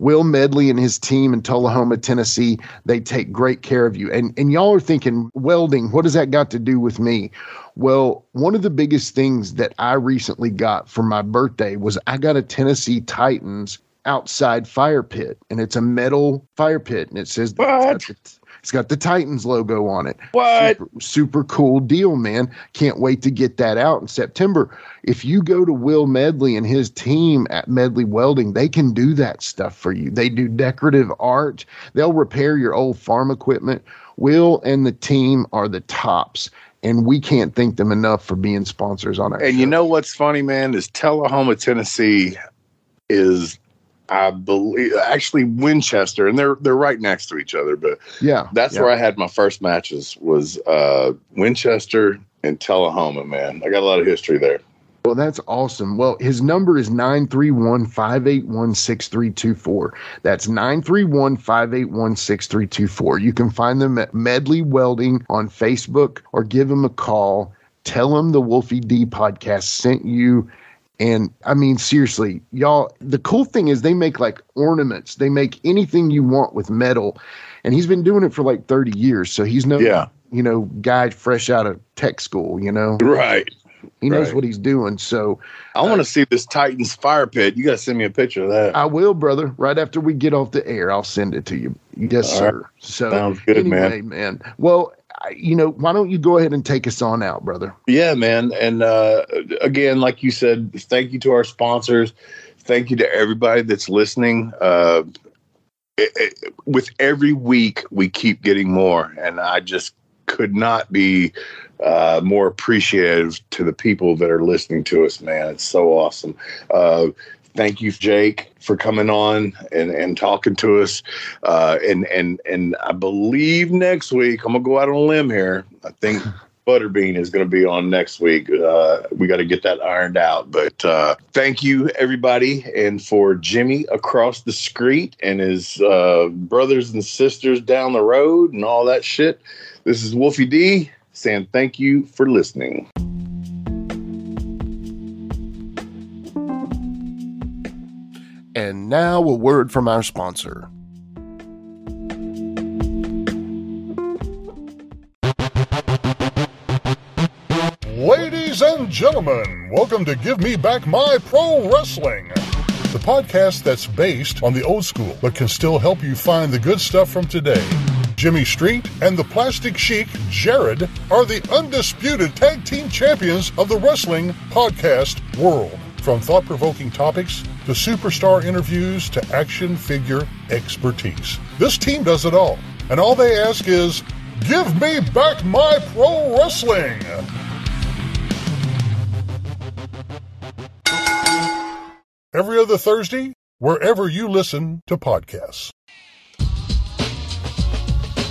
Will Medley and his team in Tullahoma, Tennessee, they take great care of you. And and y'all are thinking, welding, what does that got to do with me? Well, one of the biggest things that I recently got for my birthday was I got a Tennessee Titans outside fire pit, and it's a metal fire pit, and it says it's got the- it's got the Titans logo on it. What? Super, super cool deal, man. Can't wait to get that out in September. If you go to Will Medley and his team at Medley Welding, they can do that stuff for you. They do decorative art, they'll repair your old farm equipment. Will and the team are the tops, and we can't thank them enough for being sponsors on our And show. you know what's funny, man, is Tullahoma, Tennessee is I believe actually Winchester, and they're they're right next to each other. But yeah, that's yeah. where I had my first matches was uh, Winchester and Tullahoma. Man, I got a lot of history there. Well, that's awesome. Well, his number is 931 581 6324. That's 931 581 6324. You can find them at Medley Welding on Facebook or give them a call. Tell them the Wolfie D podcast sent you. And I mean, seriously, y'all, the cool thing is they make like ornaments, they make anything you want with metal. And he's been doing it for like 30 years. So he's no, Yeah. you know, guy fresh out of tech school, you know? Right. He knows Right. what he's doing. So I want to see this Titans fire pit. You got to send me a picture of that. I will, brother. Right after we get off the air, I'll send it to you. Yes, All sir. So Sounds good, man. anyway, man. Well, I, you know, why don't you go ahead and take us on out, brother? Yeah, man. And uh, again, like you said, thank you to our sponsors. Thank you to everybody that's listening. Uh, it, it, with every week, we keep getting more, and I just could not be uh, more appreciative to the people that are listening to us. Man, it's so awesome. Uh, thank you, Jake, for coming on and, and talking to us. Uh, and and and I believe next week I'm gonna go out on a limb here. I think Butterbean is going to be on next week. Uh, we got to get that ironed out. But uh, thank you, everybody, and for Jimmy across the street and his uh, brothers and sisters down the road and all that shit. This is Wolfie D saying thank you for listening. And now a word from our sponsor. Ladies and gentlemen, welcome to Give Me Back My Pro Wrestling, the podcast that's based on the old school but can still help you find the good stuff from today. Jimmy Street and the Plastic Chic, Jared, are the undisputed tag team champions of the wrestling podcast world. From thought provoking topics to superstar interviews to action figure expertise. This team does it all, and all they ask is Give me back my pro wrestling! Every other Thursday, wherever you listen to podcasts.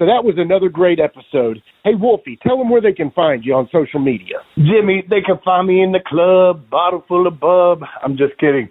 So that was another great episode. Hey, Wolfie, tell them where they can find you on social media. Jimmy, they can find me in the club, bottle full of bub. I'm just kidding.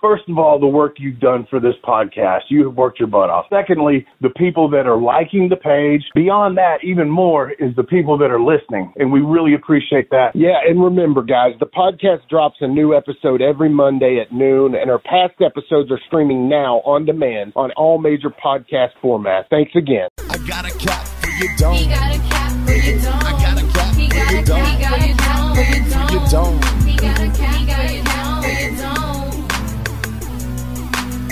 first of all, the work you've done for this podcast. You have worked your butt off. Secondly, the people that are liking the page. Beyond that, even more is the people that are listening, and we really appreciate that. Yeah, and remember, guys, the podcast drops a new episode every Monday at noon, and our past episodes are streaming now on demand on all major podcast formats. Thanks again. I got a cap for your dome. He got a cap for your dome. I got a cap he for your dome. He got a cap for your dome. He got a cap,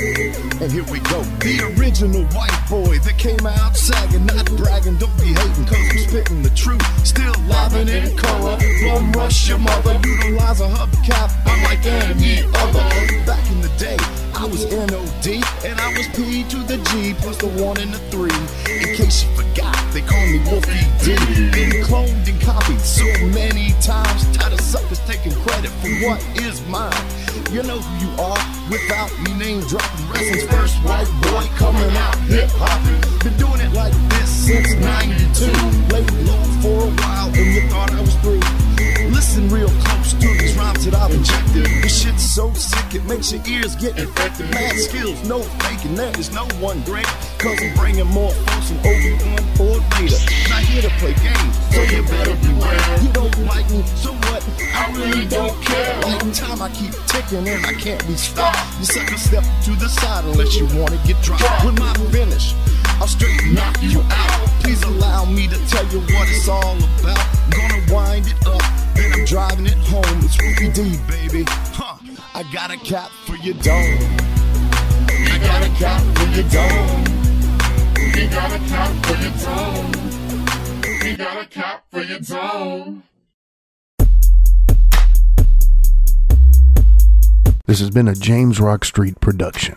And here we go. The original white boy that came out sagging, not bragging. Don't be hating, cause I'm spitting the truth. Still livin' in color. From rush your mother. Utilize a hubcap, unlike any other. Back in the day, I was NOD, and I was P to the G, plus the one and the three. In case you forgot, they call me Wolfie D. Been cloned and copied so many times. Tired of suckers taking credit for what is mine. You know who you are without me name dropping. Wrestling's first white boy coming out hip hop. Been doing it like this since 92. Laid low for a while and you thought I was through. Listen real close to these rhymes that I've injected. This shit's so sick it makes your ears get infected. Mad skills, no faking, there is no one great. Cause I'm bringing more folks than Obi-Wan or Vader. Not here to play games, so you better beware. You don't like me, so what? I really don't care. Like time I keep ticking and I can't be stopped. You sucker step to the side unless you wanna get dropped. With my finish, I'll straight knock you out. Please allow me to tell you what it's all about. Gonna wind it up, driving it home. It's Ruby D, baby. Huh. I got a cap for your dome. I got a cap for your dome. He got a cap for your dome. He got a cap for your dome. This has been a James Rock Street production.